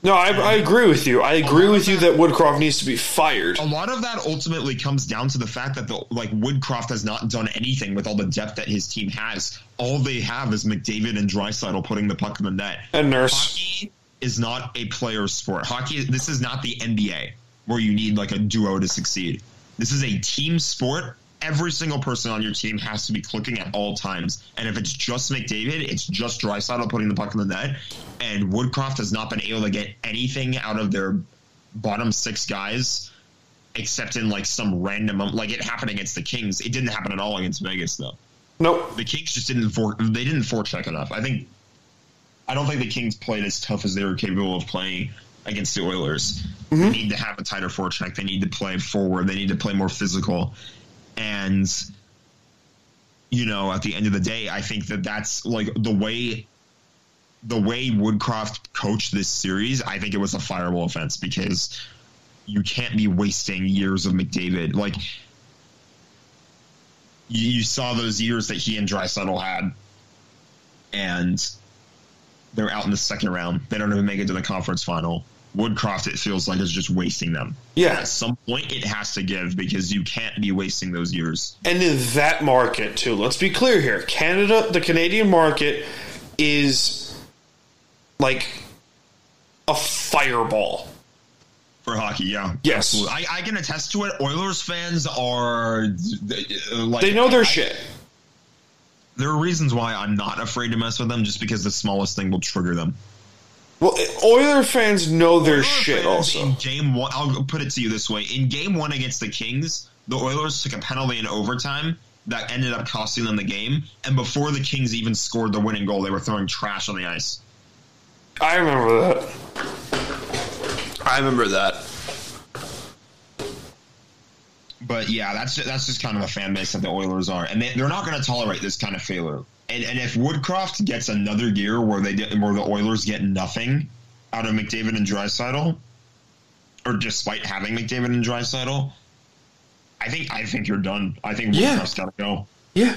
No, I, I agree with you. I agree with you that Woodcroft needs to be fired. A lot of that ultimately comes down to the fact that the like Woodcroft has not done anything with all the depth that his team has. All they have is McDavid and Draisaitl putting the puck in the net. And Nurse. Hockey is not a player sport. Hockey. This is not the NBA where you need like a duo to succeed. This is a team sport. Every single person on your team has to be clicking at all times. And if it's just McDavid, it's just Draisaitl putting the puck in the net. And Woodcroft has not been able to get anything out of their bottom six guys except in like some random um, like it happened against the Kings. It didn't happen at all against Vegas though. Nope. The Kings just didn't for they didn't forecheck enough. I think I don't think the Kings played as tough as they were capable of playing against the Oilers. Mm-hmm. They need to have a tighter forecheck. They need to play forward. They need to play more physical. And you know, at the end of the day, I think that that's like the way the way Woodcroft coached this series. I think it was a fireable offense because you can't be wasting years of McDavid. Like you, you saw those years that he and Draisaitl had, and they're out in the second round. They don't even make it to the conference final. Woodcroft, it feels like, is just wasting them. Yeah. At some point, it has to give because you can't be wasting those years. And in that market too, let's be clear here. Canada, the Canadian market is like a fireball. For hockey, yeah. Yes. Absolutely. I, I can attest to it. Oilers fans are like They know their I- shit. There are reasons why I'm not afraid to mess with them, just because the smallest thing will trigger them. Well, Oiler fans know their Oilers shit fans also. In game one, I'll put it to you this way: in game one against the Kings, the Oilers took a penalty in overtime that ended up costing them the game. And before the Kings even scored the winning goal, they were throwing trash on the ice. I remember that. I remember that. But yeah, that's that's just kind of the fan base that the Oilers are, and they, they're not going to tolerate this kind of failure. And, and if Woodcroft gets another year where they get, where the Oilers get nothing out of McDavid and Draisaitl, or despite having McDavid and Draisaitl, I think I think you're done. I think Yeah. Woodcroft's got to go. Yeah.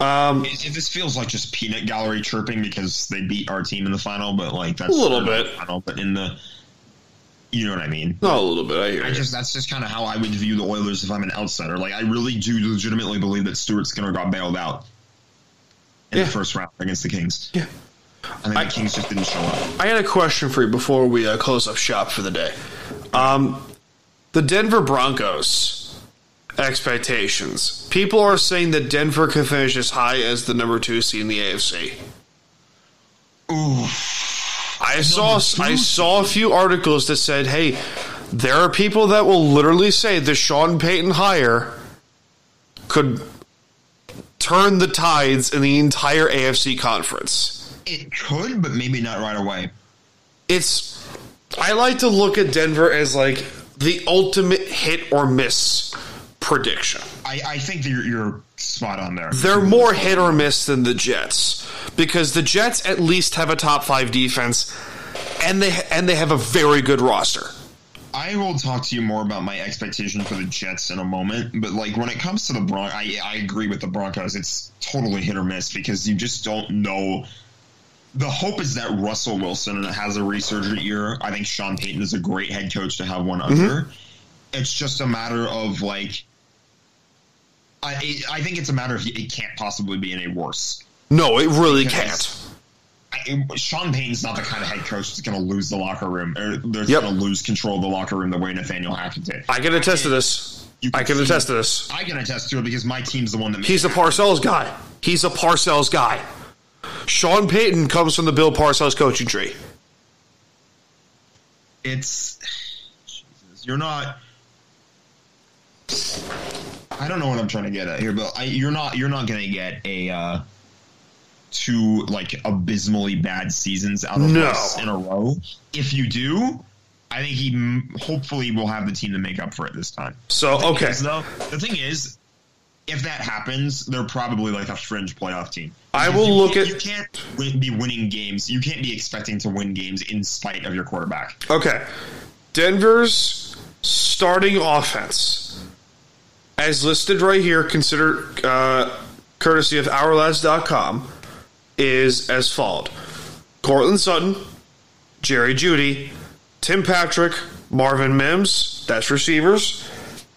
Um, It, it- this feels like just peanut gallery chirping because they beat our team in the final, but like that's A little bit. Final, but in the, you know what I mean. not a little bit. I hear I you. just that's just kind of how I would view the Oilers if I'm an outsider. Like I really do legitimately believe that Stuart Skinner got bailed out in Yeah. the first round against the Kings. Yeah. I think I- the Kings just didn't show up. I had a question for you before we uh, close up shop for the day. Um, the Denver Broncos expectations. People are saying that Denver could finish as high as the number two seed in the AFC. Ooh, I saw I saw a few articles that said, "Hey, there are people that will literally say the Sean Payton hire could turn the tides in the entire AFC conference." it could, but maybe not right away. it's I like to look at Denver as like the ultimate hit or miss prediction. I, I think that you're, you're spot on there. They're more hit or miss than the Jets because the Jets at least have a top five defense, and they and they have a very good roster. I will talk to you more about my expectation for the Jets in a moment, but like when it comes to the Bron, I, I agree with the Broncos. It's totally hit or miss because you just don't know. The hope is that Russell Wilson has a resurgent year. I think Sean Payton is a great head coach to have one mm-hmm. under. It's just a matter of like. I I think it's a matter of it can't possibly be any worse. No, it really Because- can't. I, Sean Payton's not the kind of head coach that's going to lose the locker room or that's Yep. going to lose control of the locker room the way Nathaniel Hackett did. I can attest to this. You I can see- attest to this. I can attest to it because my team's the one that He's a. Parcells guy. He's a Parcells guy. Sean Payton comes from the Bill Parcells coaching tree. It's Jesus, you're not. I don't know what I'm trying to get at here, but I, you're not you're not going to get a uh, two like abysmally bad seasons out of No. In a row. If you do, I think he m- hopefully will have the team to make up for it this time. So okay, Because, though, the thing is, if that happens, they're probably like a fringe playoff team. I will you look at- You can't win, be winning games. You can't be expecting to win games in spite of your quarterback. okay. Denver's starting offense, as listed right here, consider uh, courtesy of OurLads.com, is as followed: Courtland Sutton, Jerry Jeudy, Tim Patrick, Marvin Mims, that's receivers,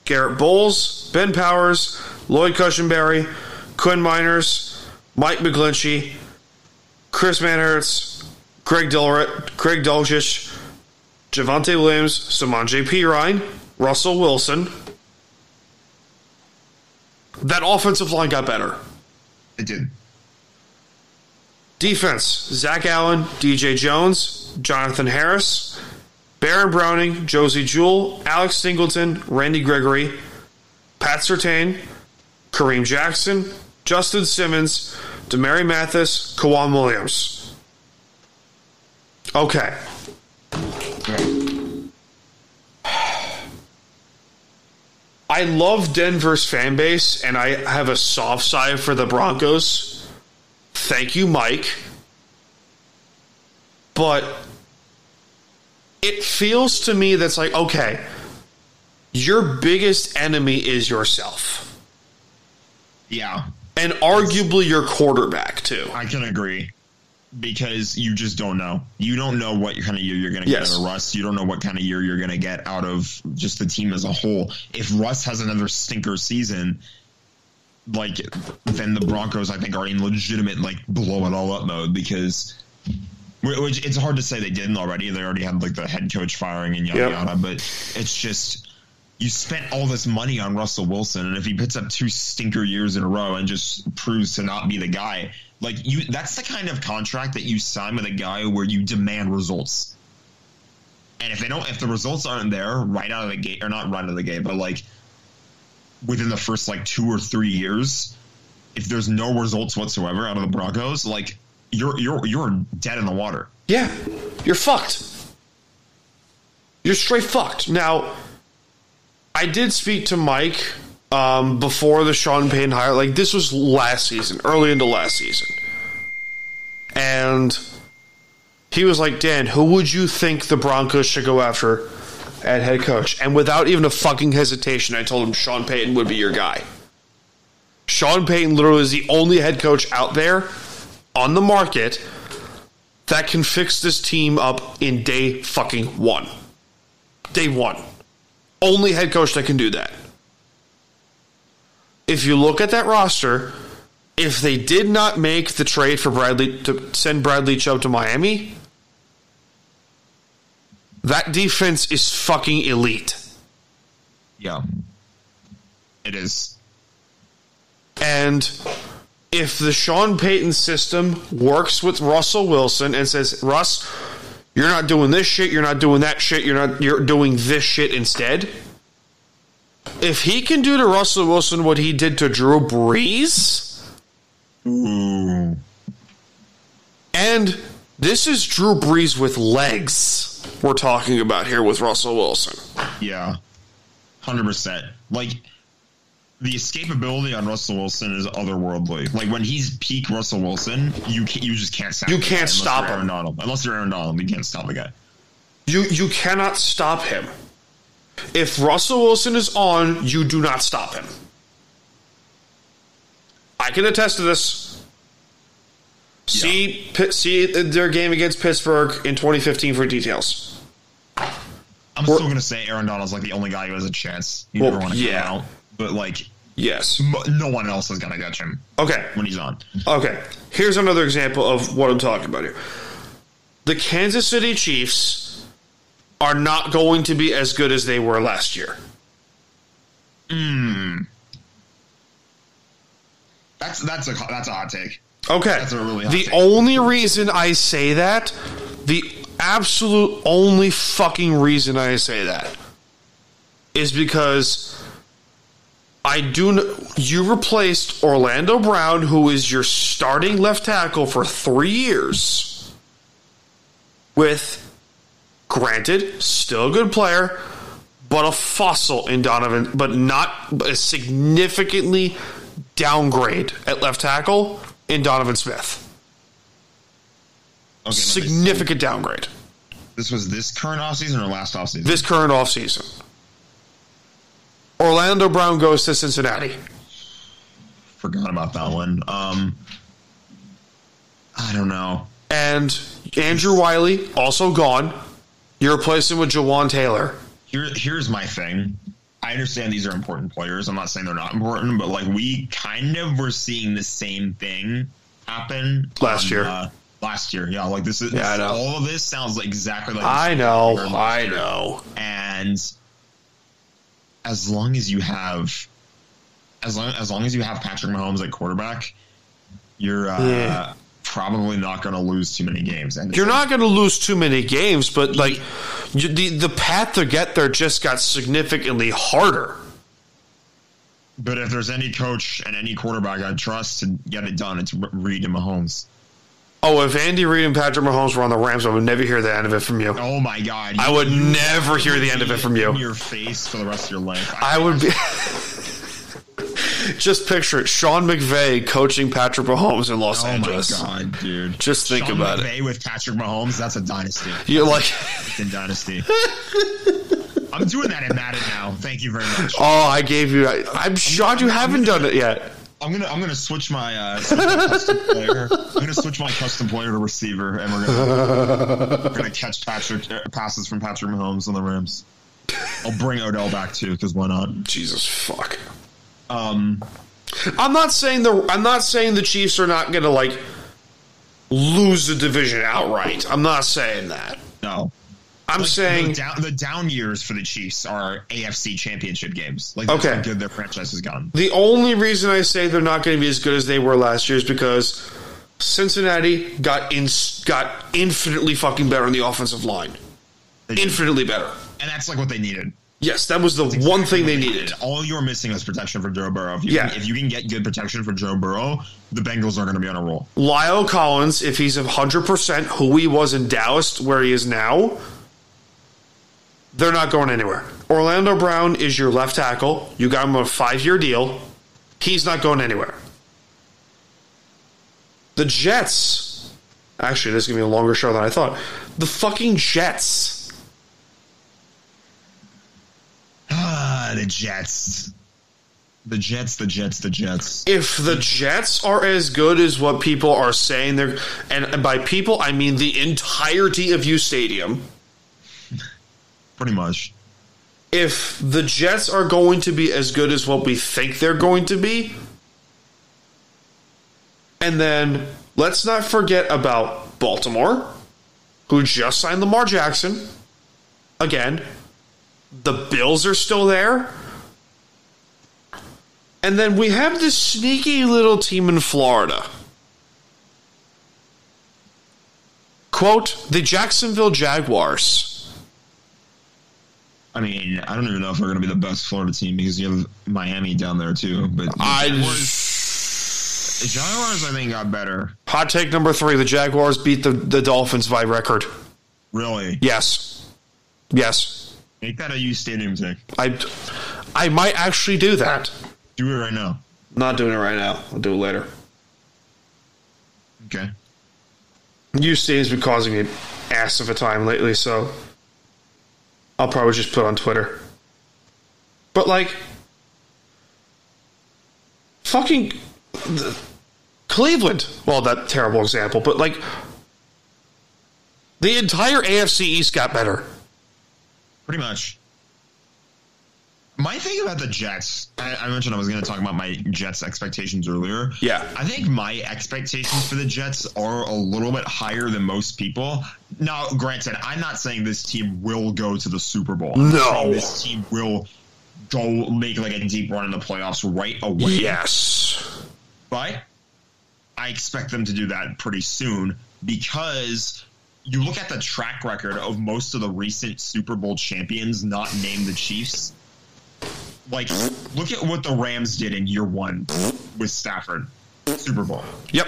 Garett Bolles, Ben Powers, Lloyd Cushenberry, Quinn Meinerz, Mike McGlinchey, Chris Manhertz, Greg Dulrett, Greg Javonte Williams, Samaje Perine, Russell Wilson. That offensive line got better. It did. Defense Zach Allen, DJ Jones, Jonathan Harris, Baron Browning, Josey Jewell, Alex Singleton, Randy Gregory, Pat Surtain, Kareem Jackson, Justin Simmons, Damarri Mathis, K'Waun Williams. Okay. I love Denver's fan base, and I have a soft side for the Broncos. Thank you, Mike. But it feels to me that's like, okay, your biggest enemy is yourself. Yeah, And arguably your quarterback, too. I can agree. Because you just don't know. You don't know what kind of year you're going to Yes. get out of Russ. You don't know what kind of year you're going to get out of just the team as a whole. If Russ has another stinker season, like then the Broncos, I think, are in legitimate like blow it all up mode because. Which it's hard to say they didn't already. They already had like the head coach firing and yada Yep. yada. But it's just you spent all this money on Russell Wilson, and if he puts up two stinker years in a row and just proves to not be the guy, like you, that's the kind of contract that you sign with a guy where you demand results. And if they don't, if the results aren't there right out of the gate, or not right out of the gate, but like within the first like two or three years, if there's no results whatsoever out of the Broncos, like you're you're you're dead in the water. Yeah, you're fucked. You're straight fucked. Now, I did speak to Mike um, before the Sean Payne hire. Like this was last season, early into last season, and he was like, "Dan, who would you think the Broncos should go after at head coach?" And without even a fucking hesitation, I told him Sean Payton would be your guy. Sean Payton literally is the only head coach out there on the market that can fix this team up in day fucking one. Day one. Only head coach that can do that. If you look at that roster, if they did not make the trade for Bradley to send Bradley Chubb to Miami, that defense is fucking elite. Yeah, it is. And if the Sean Payton system works with Russell Wilson and says, Russ, you're not doing this shit, you're not doing that shit, you're not you're doing this shit instead. If he can do to Russell Wilson what he did to Drew Brees, and this is Drew Brees with legs we're talking about here with Russell Wilson. yeah, hundred percent. Like the escapability on Russell Wilson is otherworldly. Like when he's peak Russell Wilson, you can, you just can't stop. You can't stop you're Aaron him. Donald. Unless you're Aaron Donald, you can't stop the guy. You you cannot stop him. If Russell Wilson is on, you do not stop him. I can attest to this. See Pitt- see their game against Pittsburgh in 2015 for details. I'm still going to say Aaron Donald's like the only guy who has a chance. You Well, never want to yeah. out, but like Yes. no one else is going to catch him Okay. when he's on. Okay. Here's another example of what I'm talking about here. The Kansas City Chiefs are not going to be as good as they were last year. Hmm. That's that's a that's a hot take. Okay. That's a really hot the take. only reason I say that, the absolute only fucking reason I say that is because I do kn- you replaced Orlando Brown who is your starting left tackle for 3 years with granted still a good player but a fossil in Donovan but not a significantly downgrade at left tackle in Donovan Smith. Okay, Significant downgrade. This was this current offseason or last offseason? This current offseason. Orlando Brown goes to Cincinnati. Forgot about that one. Um, I don't know. And Andrew Wylie, also gone. You replace him with Jawaan Taylor. Here, here's my thing. I understand these are important players. I'm not saying they're not important, but like we kind of were seeing the same thing happen Last on, year. Uh, last year, yeah. Like this is Yeah, I this- know. all of this sounds like exactly like I know. I year. know. And as long as you have, as long as long as you have Patrick Mahomes at quarterback, you're uh, Yeah. Probably not going to lose too many games. And You're not going to lose too many games, but like you, the the path to get there just got significantly harder. But if there's any coach and any quarterback I trust to get it done, it's Reid and Mahomes. Oh, if Andy Reid and Patrick Mahomes were on the Rams, I would never hear the end of it from you. Oh my god! I would never hear the end of it from you. In your face for the rest of your life. I would be. Just picture it: Sean McVay coaching Patrick Mahomes in Los Oh Angeles. Oh my god, dude! Just think Sean about it. McVay with Patrick Mahomes. That's a dynasty. You're like, Fucking dynasty. I'm doing that in Madden now. Thank you very much. oh, I gave you. I, I'm shocked you haven't done it yet. I'm gonna I'm gonna switch my uh, switch my custom player. I'm gonna switch my custom player to receiver, and we're gonna we're gonna catch Patrick uh, passes from Patrick Mahomes on the Rams. I'll bring Odell back too, because why not? Jesus fuck. Um, I'm not saying the. I'm not saying the Chiefs are not going to like lose the division outright. I'm not saying that. no. I'm Like, saying the down, the down years for the Chiefs are AFC Championship games. Like that's Okay. how good their franchise has gone. the only reason I say they're not going to be as good as they were last year is because Cincinnati got in, got infinitely fucking better on the offensive line. Infinitely better. and that's like what they needed. Yes, that was the one thing they needed. All you're missing is protection for Joe Burrow. If you, Yeah. can, if you can get good protection for Joe Burrow, the Bengals are going to be on a roll. La'el Collins, if he's 100% who he was in Dallas, where he is now, they're not going anywhere. Orlando Brown is your left tackle. You got him a five year deal. He's not going anywhere. The Jets. Actually, this is going to be a longer show than I thought. The fucking Jets. The Jets. The Jets, the Jets, the Jets. If the Jets are as good as what people are saying, they're, and, and by people, I mean the entirety of U Stadium. Pretty much. if the Jets are going to be as good as what we think they're going to be, and then let's not forget about Baltimore, who just signed Lamar Jackson. Again, the Bills are still there. And then we have this sneaky little team in Florida. Quote, the Jacksonville Jaguars. I mean, I don't even know if they're going to be the best Florida team because you have Miami down there too. But the I Jaguars, the Jaguars, I think, got better. Hot take number three: the Jaguars beat the, the Dolphins by record. Really, Yes, yes. Make that a U Stadium take. I I might actually do that. Do it right now. Not doing it right now. I'll do it later. Okay. UC has been causing me ass of a time lately, so I'll probably just put on Twitter. But like, fucking the, Cleveland. Well, that terrible example, but like, the entire AFC East got better. Pretty much. My thing about the Jets, I, I mentioned I was going to talk about my Jets expectations earlier. Yeah. I think my expectations for the Jets are a little bit higher than most people. Now, granted, I'm not saying this team will go to the Super Bowl. I'm No. saying this team will go make like a deep run in the playoffs right away. Yes. But I expect them to do that pretty soon because you look at the track record of most of the recent Super Bowl champions, not named the Chiefs. Like, look at what the Rams did in year one with Stafford, Super Bowl. Yep.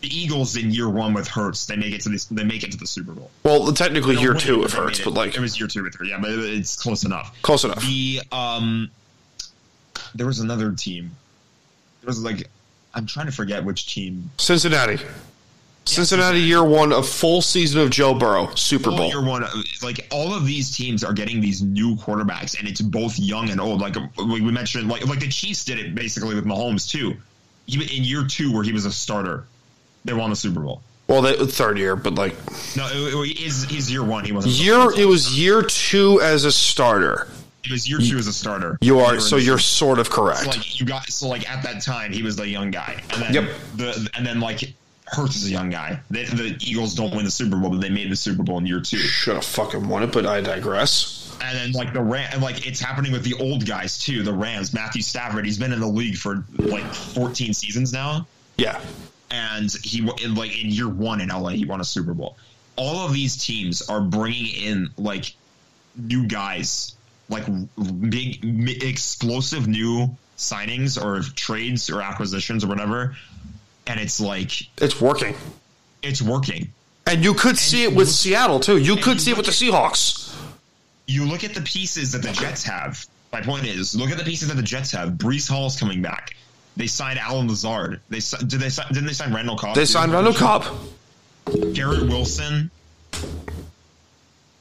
The Eagles in year one with Hurts, they make it to the they make it to the Super Bowl. Well, technically year two it, it hurts, but like it was year two with her, yeah, but it's close enough. close enough. The um, there was another team. There was like, I'm trying to forget which team Cincinnati. Cincinnati year one, a full season of Joe Burrow, Super Bowl. year one, like all of these teams are getting these new quarterbacks, and it's both young and old. Like we mentioned, like like the Chiefs did it basically with Mahomes too. He, in year two, where he was a starter, they won the Super Bowl. Well, they, third year, but like No, it, it, his his year one, he wasn't. year it was year two as a starter. It was year two as a starter. You are so you're sort of correct. So, like you got so like at that time he was the young guy, and then Yep. the and then like Hurts is a young guy. They, the Eagles don't win the Super Bowl, but they made the Super Bowl in year two. Should have fucking won it, but I digress. And then like the Ram, and like it's happening with the old guys too. The Rams, Matthew Stafford, he's been in the league for like 14 seasons now, Yeah, and he in, like in year one in LA, he won a Super Bowl. All of these teams are bringing in like new guys, like big, explosive new signings or trades or acquisitions or whatever, and it's like it's working, it's working. and you could see it with Seattle too. You could you see it with the Seahawks. you look at the pieces that the Jets have. My point is, look at the pieces that the Jets have. Breece Hall's coming back. They signed Allen Lazard. They did they didn't they sign Randall Cobb? They too? signed Randall Cobb. Garrett Wilson.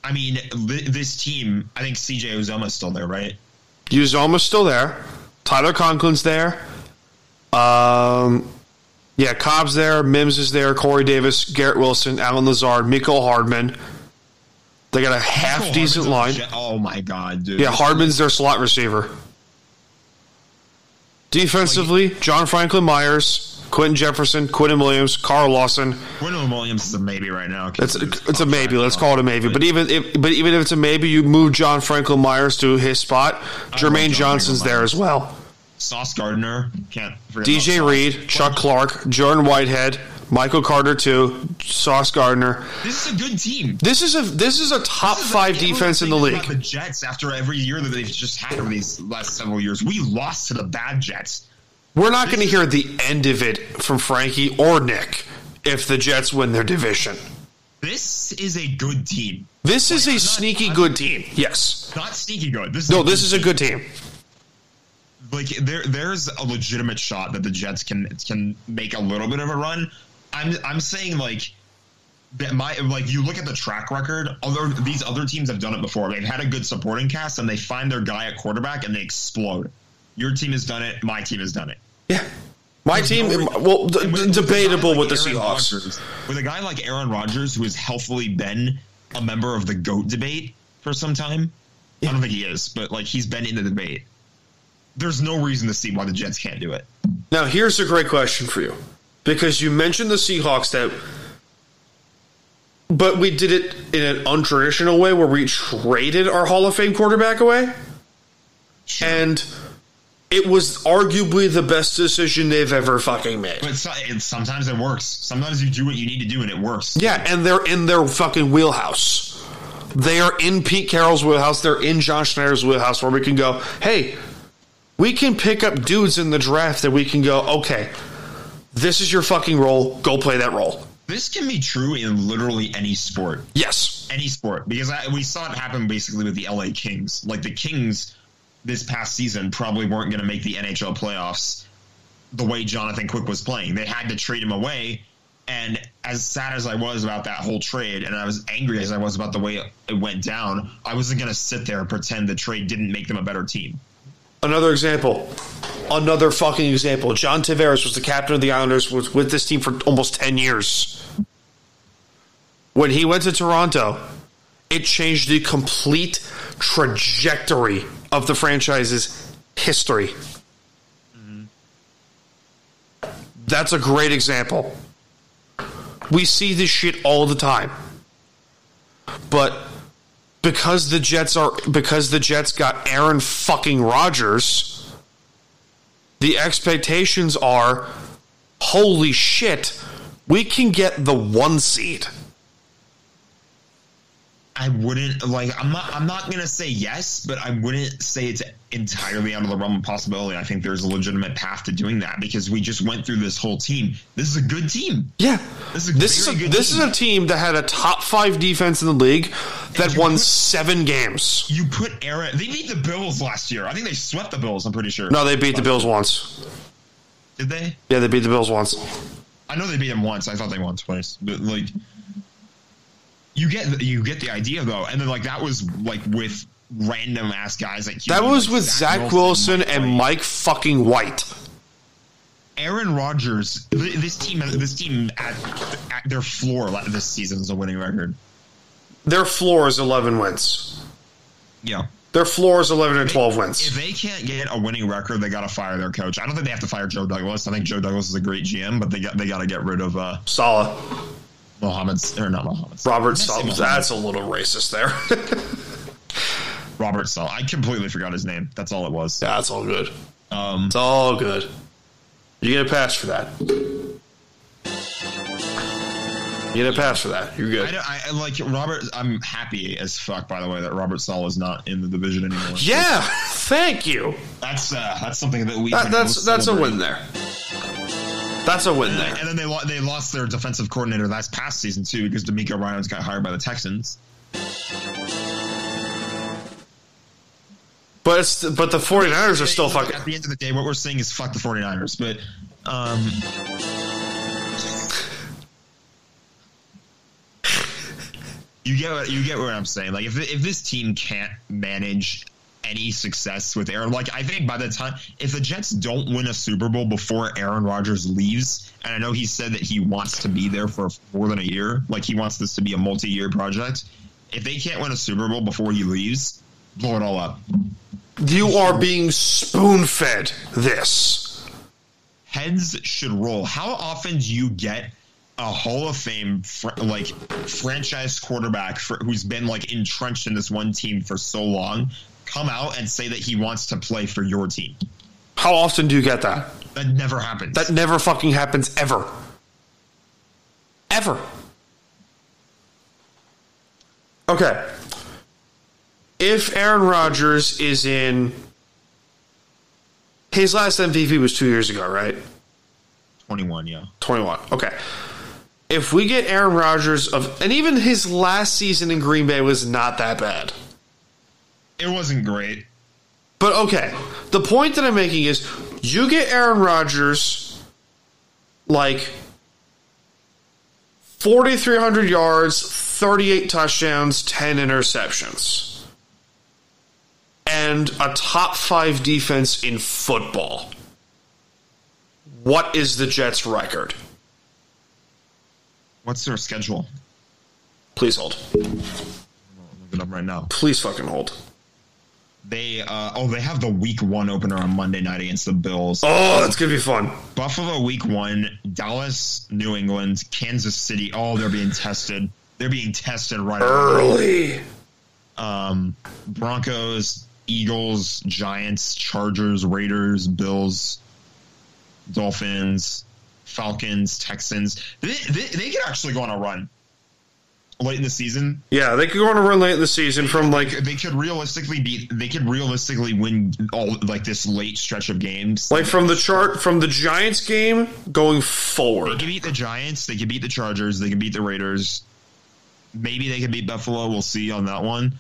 I mean, this team. I think CJ Uzomah's still there, right? Uzomah's still there. Tyler Conklin's there. Um, yeah, Cobb's there. Mims is there. Corey Davis, Garrett Wilson, Allen Lazard, Mecole Hardman. They got a half Mecole decent Hardman's line. Oh my god, dude! Yeah, Hardman's their slot receiver. Defensively, John Franklin Myers, Quinton Jefferson, Quinnen Williams, Carl Lawson. Quinnen Williams is a maybe right now. It's it's a maybe. Let's call it a maybe. But even if but even if it's a maybe, you move John Franklin Myers to his spot. Jermaine John Johnson's Franklin there Myers. as well. Sauce Gardner can't. DJ. Reed, Chuck Clark, Jordan Whitehead, Michael Carter too, Sauce Gardner. This is a good team. This is a this is a top is five defense in the league. The Jets, after every year that they've just had over these last several years, we lost to the bad Jets. We're not going to hear the end of it from Frankie or Nick if the Jets win their division. This is a good team. This is a not- sneaky I'm- good team. Yes. Not sneaky good. This is No, this is a team. good team. Like there there's a legitimate shot that the Jets can can make a little bit of a run. I'm I'm saying like that my like you look at the track record. Other these other teams have done it before. They've had a good supporting cast and they find their guy at quarterback and they explode. Your team has done it. My team has done it. Yeah. My team, No- well, d- And d- with- debatable like with the Seahawks. Rodgers- with a guy like Aaron Rodgers, who has healthily been a member of the GOAT debate for some time. I don't think he is, but like he's been in the debate. There's no reason to see why the Jets can't do it. Now, here's a great question for you. Because you mentioned the Seahawks that but we did it in an untraditional way where we traded our Hall of Fame quarterback away. And it was arguably the best decision they've ever fucking made. But so, sometimes it works. Sometimes you do what you need to do and it works. Yeah, and they're in their fucking wheelhouse. They are in Pete Carroll's wheelhouse. They're in John Schneider's wheelhouse where we can go, hey, we can pick up dudes in the draft that we can go, okay, this is your fucking role. Go play that role. This can be true in literally any sport. Yes. Any sport. Because I, we saw it happen basically with the LA Kings. Like the Kings this past season probably weren't going to make the NHL playoffs the way Jonathan Quick was playing. They had to trade him away. And as sad as I was about that whole trade, and I was angry as I was about the way it went down, I wasn't going to sit there and pretend the trade didn't make them a better team. Another example. Another fucking example. John Tavares was the captain of the Islanders, was with this team for almost 10 years. When he went to Toronto, it changed the complete trajectory of the franchise's history. That's a great example. We see this shit all the time. But because the Jets are because the Jets got Aaron fucking Rodgers, the expectations are holy shit, we can get the one seed. I wouldn't like. I'm not. I'm not gonna say yes, but I wouldn't say it's entirely out of the realm of possibility. I think there's a legitimate path to doing that because we just went through this whole team. This is a good team. Yeah, This is a this is a, good this team. is a team that had a top five defense in the league that won put- seven games. You put Aaron. They beat the Bills last year. I think they swept the Bills. I'm pretty sure. No, they beat the Bills once. did they? Yeah, they beat the Bills once. I know they beat them once. I thought they won twice, but like, you get you get the idea though. And then like that was like with random ass guys like That was like with Zach Wilson Mike and Mike fucking White. Aaron Rodgers. This team, this team at, at their floor this season is a winning record. Their floor is 11 wins. Yeah. Their floor is 11 and 12 wins. If they can't get a winning record, they got to fire their coach. I don't think they have to fire Joe Douglas. I think Joe Douglas is a great GM, but they got they got to get rid of uh, Saleh. Mohammed or not Mohammed. Robert Saleh. That's a little racist there. Robert Saleh. I completely forgot his name. That's all it was. Yeah, That's all good. Um, It's all good. You get a pass for that. You get a pass for that. You're good. I I like Robert. I'm happy as fuck, by the way, that Robert Saleh is not in the division anymore. Yeah, thank you. that's uh, that's something that we. That, that's that's a win there. That's a win there. And then they lo- they lost their defensive coordinator last past season too because DeMeco Ryans got hired by the Texans. But it's but the 49ers are still fucking At the end of the day, what we're saying is fuck the 49ers. But um, you get what you get what I'm saying. Like if if this team can't manage any success with Aaron, like I think by the time if the Jets don't win a Super Bowl before Aaron Rodgers leaves, and I know he said that he wants to be there for more than a year, like he wants this to be a multi-year project. If they can't win a Super Bowl before he leaves, blow it all up. You are being spoon fed this. heads should roll. How often do you get a Hall of Fame fr- like franchise quarterback for, who's been like entrenched in this one team for so long come out and say that he wants to play for your team? How often do you get that? That never happens. That never fucking happens ever. Ever. Okay. If Aaron Rodgers is in his last MVP was 2 years ago, right? 21, yeah. 21. Okay. If we get Aaron Rodgers of and even his last season in Green Bay was not that bad. It wasn't great. But okay, the point that I'm making is you get Aaron Rodgers like 4,300 yards, 38 touchdowns, 10 interceptions, and a top five defense in football. What is the Jets' record? What's their schedule? Please hold. Look it up right now. Please fucking hold. They uh, oh they have the week one opener on Monday night against the Bills. Oh, that's gonna be fun. Buffalo week one, Dallas, New England, Kansas City. Oh, they're being tested. They're being tested right. Early. um, Broncos, Eagles, Giants, Chargers, Raiders, Bills, Dolphins, Falcons, Texans. They, they, they could actually go on a run late in the season. Yeah, they could go on a run late in the season from like They could realistically beat. They could realistically win all like this late stretch of games. like from the chart from the Giants game going forward. they could beat the Giants. They could beat the Chargers. They can beat the Raiders. Maybe they can beat Buffalo. We'll see on that one.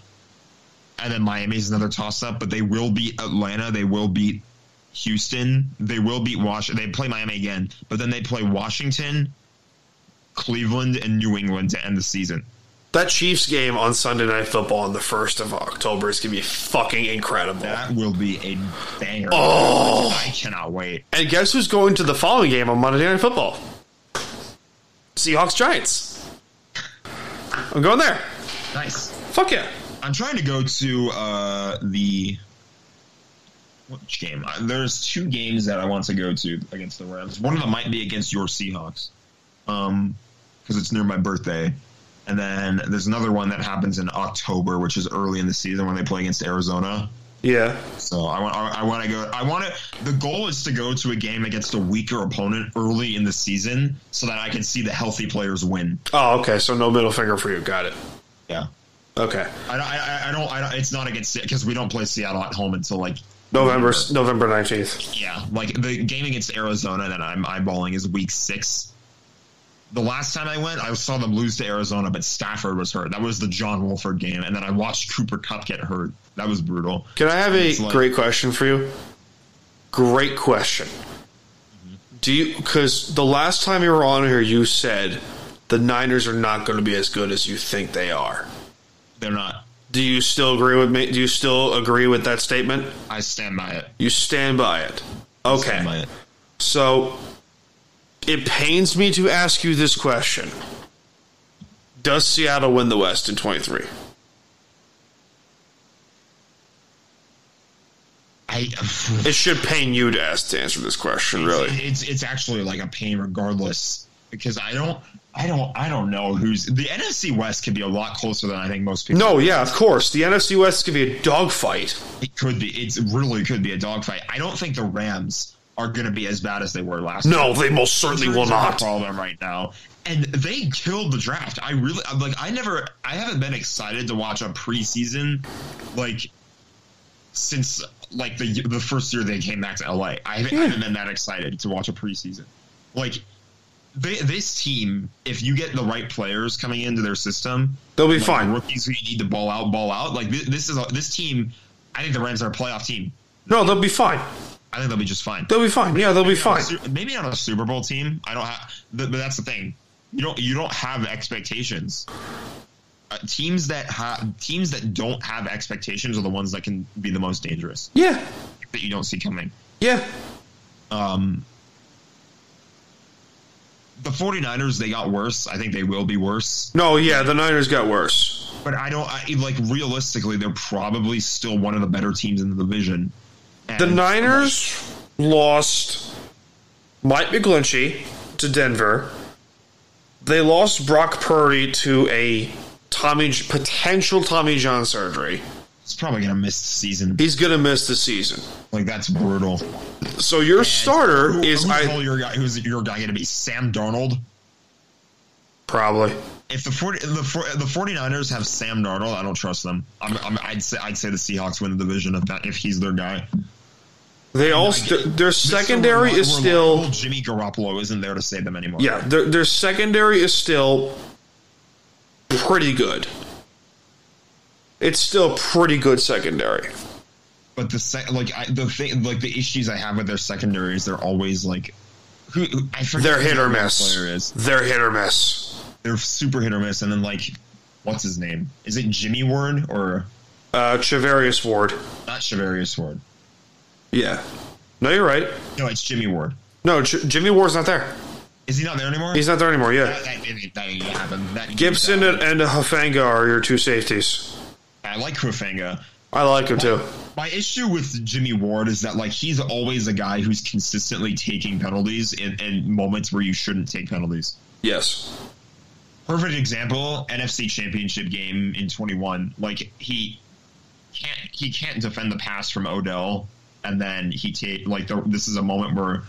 and then Miami's another toss up, but they will beat Atlanta. They will beat Houston. They will beat Washington. They play Miami again, but then they play Washington, Cleveland, and New England to end the season. That Chiefs game on Sunday Night Football on the 1st of October is going to be fucking incredible. That will be a banger. Oh. I cannot wait. And guess who's going to the following game on Monday Night Football? Seahawks Giants. I'm going there. Nice. Fuck yeah. I'm trying to go to uh, the which game? Uh, There's two games that I want to go to against the Rams. One of them might be against your Seahawks, um, because it's near my birthday. And then there's another one that happens in October, which is early in the season when they play against Arizona. Yeah. So I want, I, I want to go. I want to. The goal is to go to a game against a weaker opponent early in the season, so that I can see the healthy players win. Oh, okay. So no middle finger for you. Got it. Yeah. Okay. I, I, I don't. I don't. It's not against because we don't play Seattle at home until like November November 19th. Yeah, like the game against Arizona that I'm eyeballing is week six. The last time I went, I saw them lose to Arizona, but Stafford was hurt. That was the John Wolford game, and then I watched Cooper Kupp get hurt. That was brutal. Can I have a like- great question for you? Great question. Do you because the last time you were on here, you said the Niners are not going to be as good as you think they are. They're not. Do you still agree with me? Do you still agree with that statement? I stand by it. You stand by it. Okay. By it. So it pains me to ask you this question. Does Seattle win the West in 23? I. It should pain you to ask to answer this question, really. It's it's actually like a pain regardless because I don't I don't I don't know who's the NFC West could be a lot closer than I think most people. No, yeah, of course. The NFC West could be a dogfight. It could be. It's it really could be a dogfight. I don't think the Rams are going to be as bad as they were last. year. No, they most certainly will Injuries are a not. problem right now, and they killed the draft. I really I'm like. I never. I haven't been excited to watch a preseason like since like the the first year they came back to LA. I haven't, I haven't been that excited to watch a preseason. Like they, this team, if you get the right players coming into their system, They'll be like fine. rookies who you need to ball out, ball out. Like this, this is a, this team. I think the Rams are a playoff team. No, they'll be fine. I think they'll be just fine. They'll be fine. Yeah, they'll be fine. Maybe not a Super Bowl team. I don't have, but but that's the thing. You don't you don't have expectations. Uh, teams that have teams that don't have expectations are the ones that can be the most dangerous Yeah, that you don't see coming. yeah. Um, the 49ers they got worse. I think they will be worse. No, yeah, the Niners got worse. But I don't I, like realistically they're probably still one of the better teams in the division. The And- Niners lost Mike McGlinchey to Denver. They lost Brock Purdy to a Tommy potential Tommy John surgery. He's probably gonna miss the season. He's gonna miss the season. Like that's brutal. So your starter Who- is who's I all your guy? Who's your guy going to be? Sam Darnold. probably. If the 40, the four- the 49ers have Sam Darnold, I don't trust them. I'm, I'm, I'd say I'd say the Seahawks win the division if that if he's their guy. They also their secondary is still Jimmy Garoppolo isn't there to save them anymore. yeah. Their their secondary is still pretty good. It's still pretty good secondary. but the sec, like I, the thing like the issues I have with their secondary is they're always like who who- I forget They're hit or miss. Player is They're hit or miss. they're super hit or miss, and then like what's his name? Is it Jimmy Ward or Uh, Charvarius Ward. not Charvarius Ward? Yeah. No, you're right. No, it's Jimmy Ward. No, J- Jimmy Ward's not there. Is he not there anymore? He's not there anymore. Yeah. That, that, that, that ain't happen. That Gipson and, and Hufanga are your two safeties. I like Hufanga. I like him too. My issue with Jimmy Ward is that like he's always a guy who's consistently taking penalties in, in moments where you shouldn't take penalties. Yes. Perfect example: NFC Championship game in 21. Like he can't he can't defend the pass from Odell, and then he take like the, this is a moment where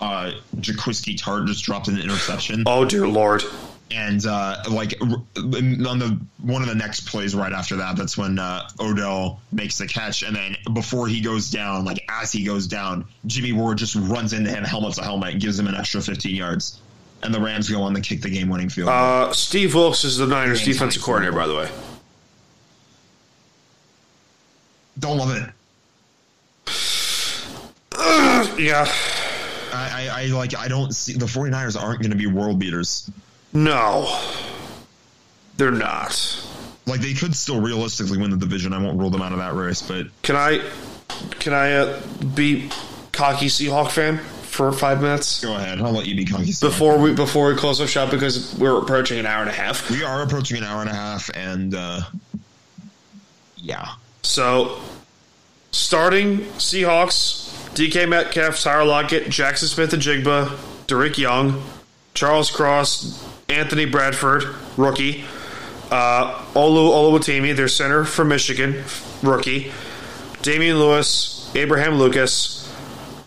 uh Jaquiski Tartt just dropped an interception. Oh dear lord. and uh, like on the one of the next plays right after that, that's when uh, Odell makes the catch, and then before he goes down, like as he goes down, Jimmy Ward just runs into him helmet to helmet, gives him an extra 15 yards, and the Rams go on to kick the game-winning field. Uh, Steve Wilks is the Niners defensive coordinator, by the way. Don't love it. Yeah. I, I, I like. I don't see the 49ers aren't going to be world beaters. No. They're not. Like they could still realistically win the division. I won't rule them out of that race, but Can I can I uh, be cocky Seahawk fan for five minutes? go ahead. I'll let you be cocky. Before we before we close up shop because we're approaching an hour and a half. we are approaching an hour and a half, and uh, yeah, So, starting Seahawks, DK Metcalf, Tyler Lockett, Jaxon Smith-Njigba, Derek Young, Charles Cross, Anthony Bradford, rookie, uh, Olu Oluwatimi, their center from Michigan, rookie, Damien Lewis, Abraham Lucas,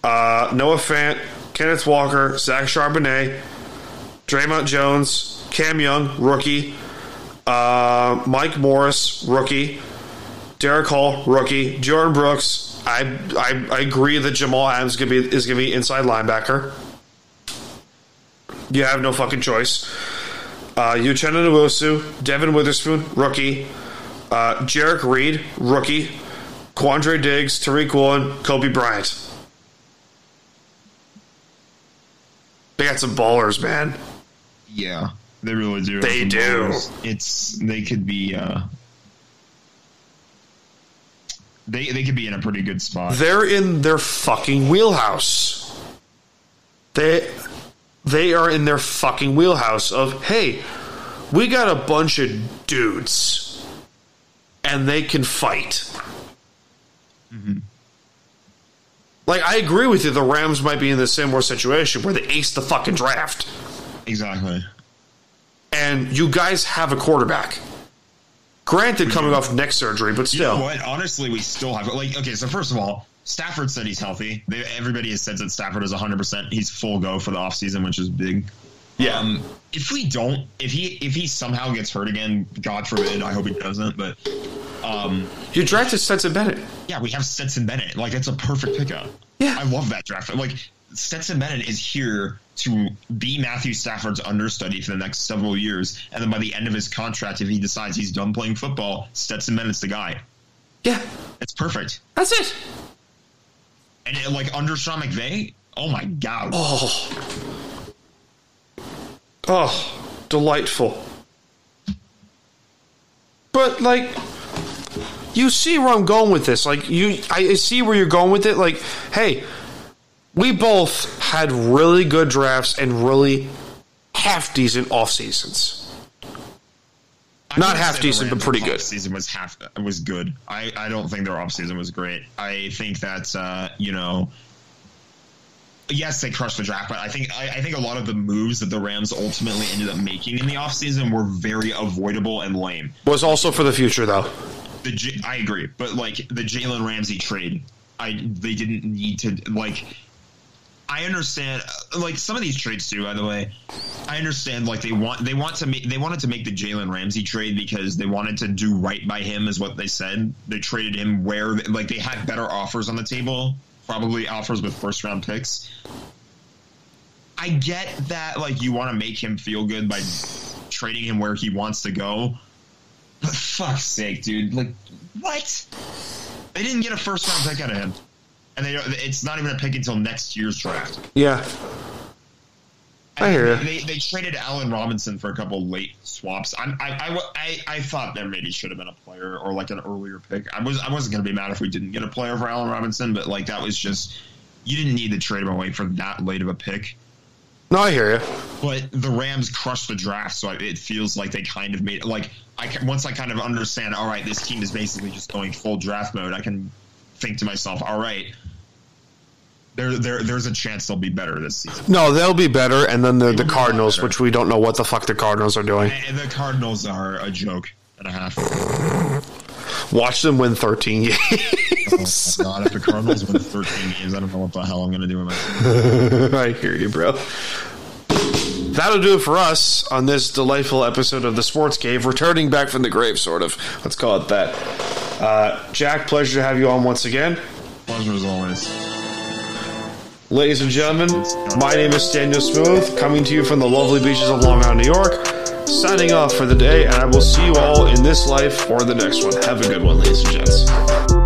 uh, Noah Fant, Kenneth Walker, Zach Charbonnet, Dre'Mont Jones, Cam Young, rookie, uh, Mike Morris, rookie, Derick Hall, rookie. Jordyn Brooks. I I, I agree that Jamal Adams is gonna be is gonna be inside linebacker. You have no fucking choice. Uh, Uchenna Nwosu, Devon Witherspoon, rookie. Uh, Jerrick Reed, rookie. Quandre Diggs, Tariq Woolen, Coby Bryant. They got some ballers, man. yeah, they really do. They do. It's they could be. Uh, they they could be in a pretty good spot. They're in their fucking wheelhouse. They they are in their fucking wheelhouse of hey, we got a bunch of dudes and they can fight. Mm-hmm. Like I agree with you, the Rams might be in the same similar situation where they ace the fucking draft. exactly. And you guys have a quarterback. Granted, coming off neck surgery, but You still. know what? Honestly, we still have like okay. So first of all, Stafford said he's healthy. They, everybody has said that Stafford is 100. percent He's full go for the offseason, which is big. Yeah. Um, if we don't, if he if he somehow gets hurt again, God forbid, I hope he doesn't. But um, you drafted Stetson Bennett. yeah, we have Stetson Bennett. Like that's a perfect pickup. Yeah. I love that draft. Like Stetson Bennett is here to be Matthew Stafford's understudy for the next several years, and then by the end of his contract, if he decides he's done playing football, Stetson Bennett's the guy. Yeah. It's perfect. That's it. And it, like under Sean McVay, oh my god, Oh, Oh, delightful. But like you see where I'm going with this. Like you I see where you're going with it. Like, hey, we both had really good drafts and really half decent off seasons. I not half decent, but pretty good. Season was half was good. I I don't think their off season was great. I think that uh, you know. Yes, they crushed the draft, but I think I, I think a lot of the moves that the Rams ultimately ended up making in the offseason were very avoidable and lame. Was also for the future though. The J- I agree, but like the Jalen Ramsey trade, I they didn't need to like. I understand, uh, like some of these trades too. By the way, I understand like they want they want to make they wanted to make the Jalen Ramsey trade because they wanted to do right by him, is what they said. They traded him where like they had better offers on the table, probably offers with first round picks. I get that like you want to make him feel good by trading him where he wants to go, but fuck's sake, dude! Like what? They didn't get a first round pick out of him, and they it's not even a pick until next year's draft. Yeah. I hear you. They, they traded Allen Robinson for a couple late swaps. I, I, I, I thought there maybe should have been a player or like an earlier pick. I was I wasn't going to be mad if we didn't get a player for Allen Robinson, but like that was just you didn't need to trade him away for that late of a pick. No, I hear you. But the Rams crushed the draft, so it feels like they kind of made like I once I kind of understand. All right, this team is basically just going full draft mode. I can think to myself, all right, there, there, there's a chance they'll be better this season. No, they'll be better, and then the, the Cardinals, which we don't know what the fuck the Cardinals are doing. And the Cardinals are a joke and a half. Watch them win 13 games. Oh god! If the Cardinals win 13 games, I don't know what the hell I'm going to do with my. I hear you, bro. That'll do it for us on this delightful episode of the Sports Cave, returning back from the grave, sort of. Let's call it that. Uh, Jack, pleasure to have you on once again. Pleasure as always. Ladies and gentlemen, my name is Staniel Smooth, coming to you from the lovely beaches of Long Island, New York. Signing off for the day, and I will see you all in this life or the next one. Have a good one, ladies and gents.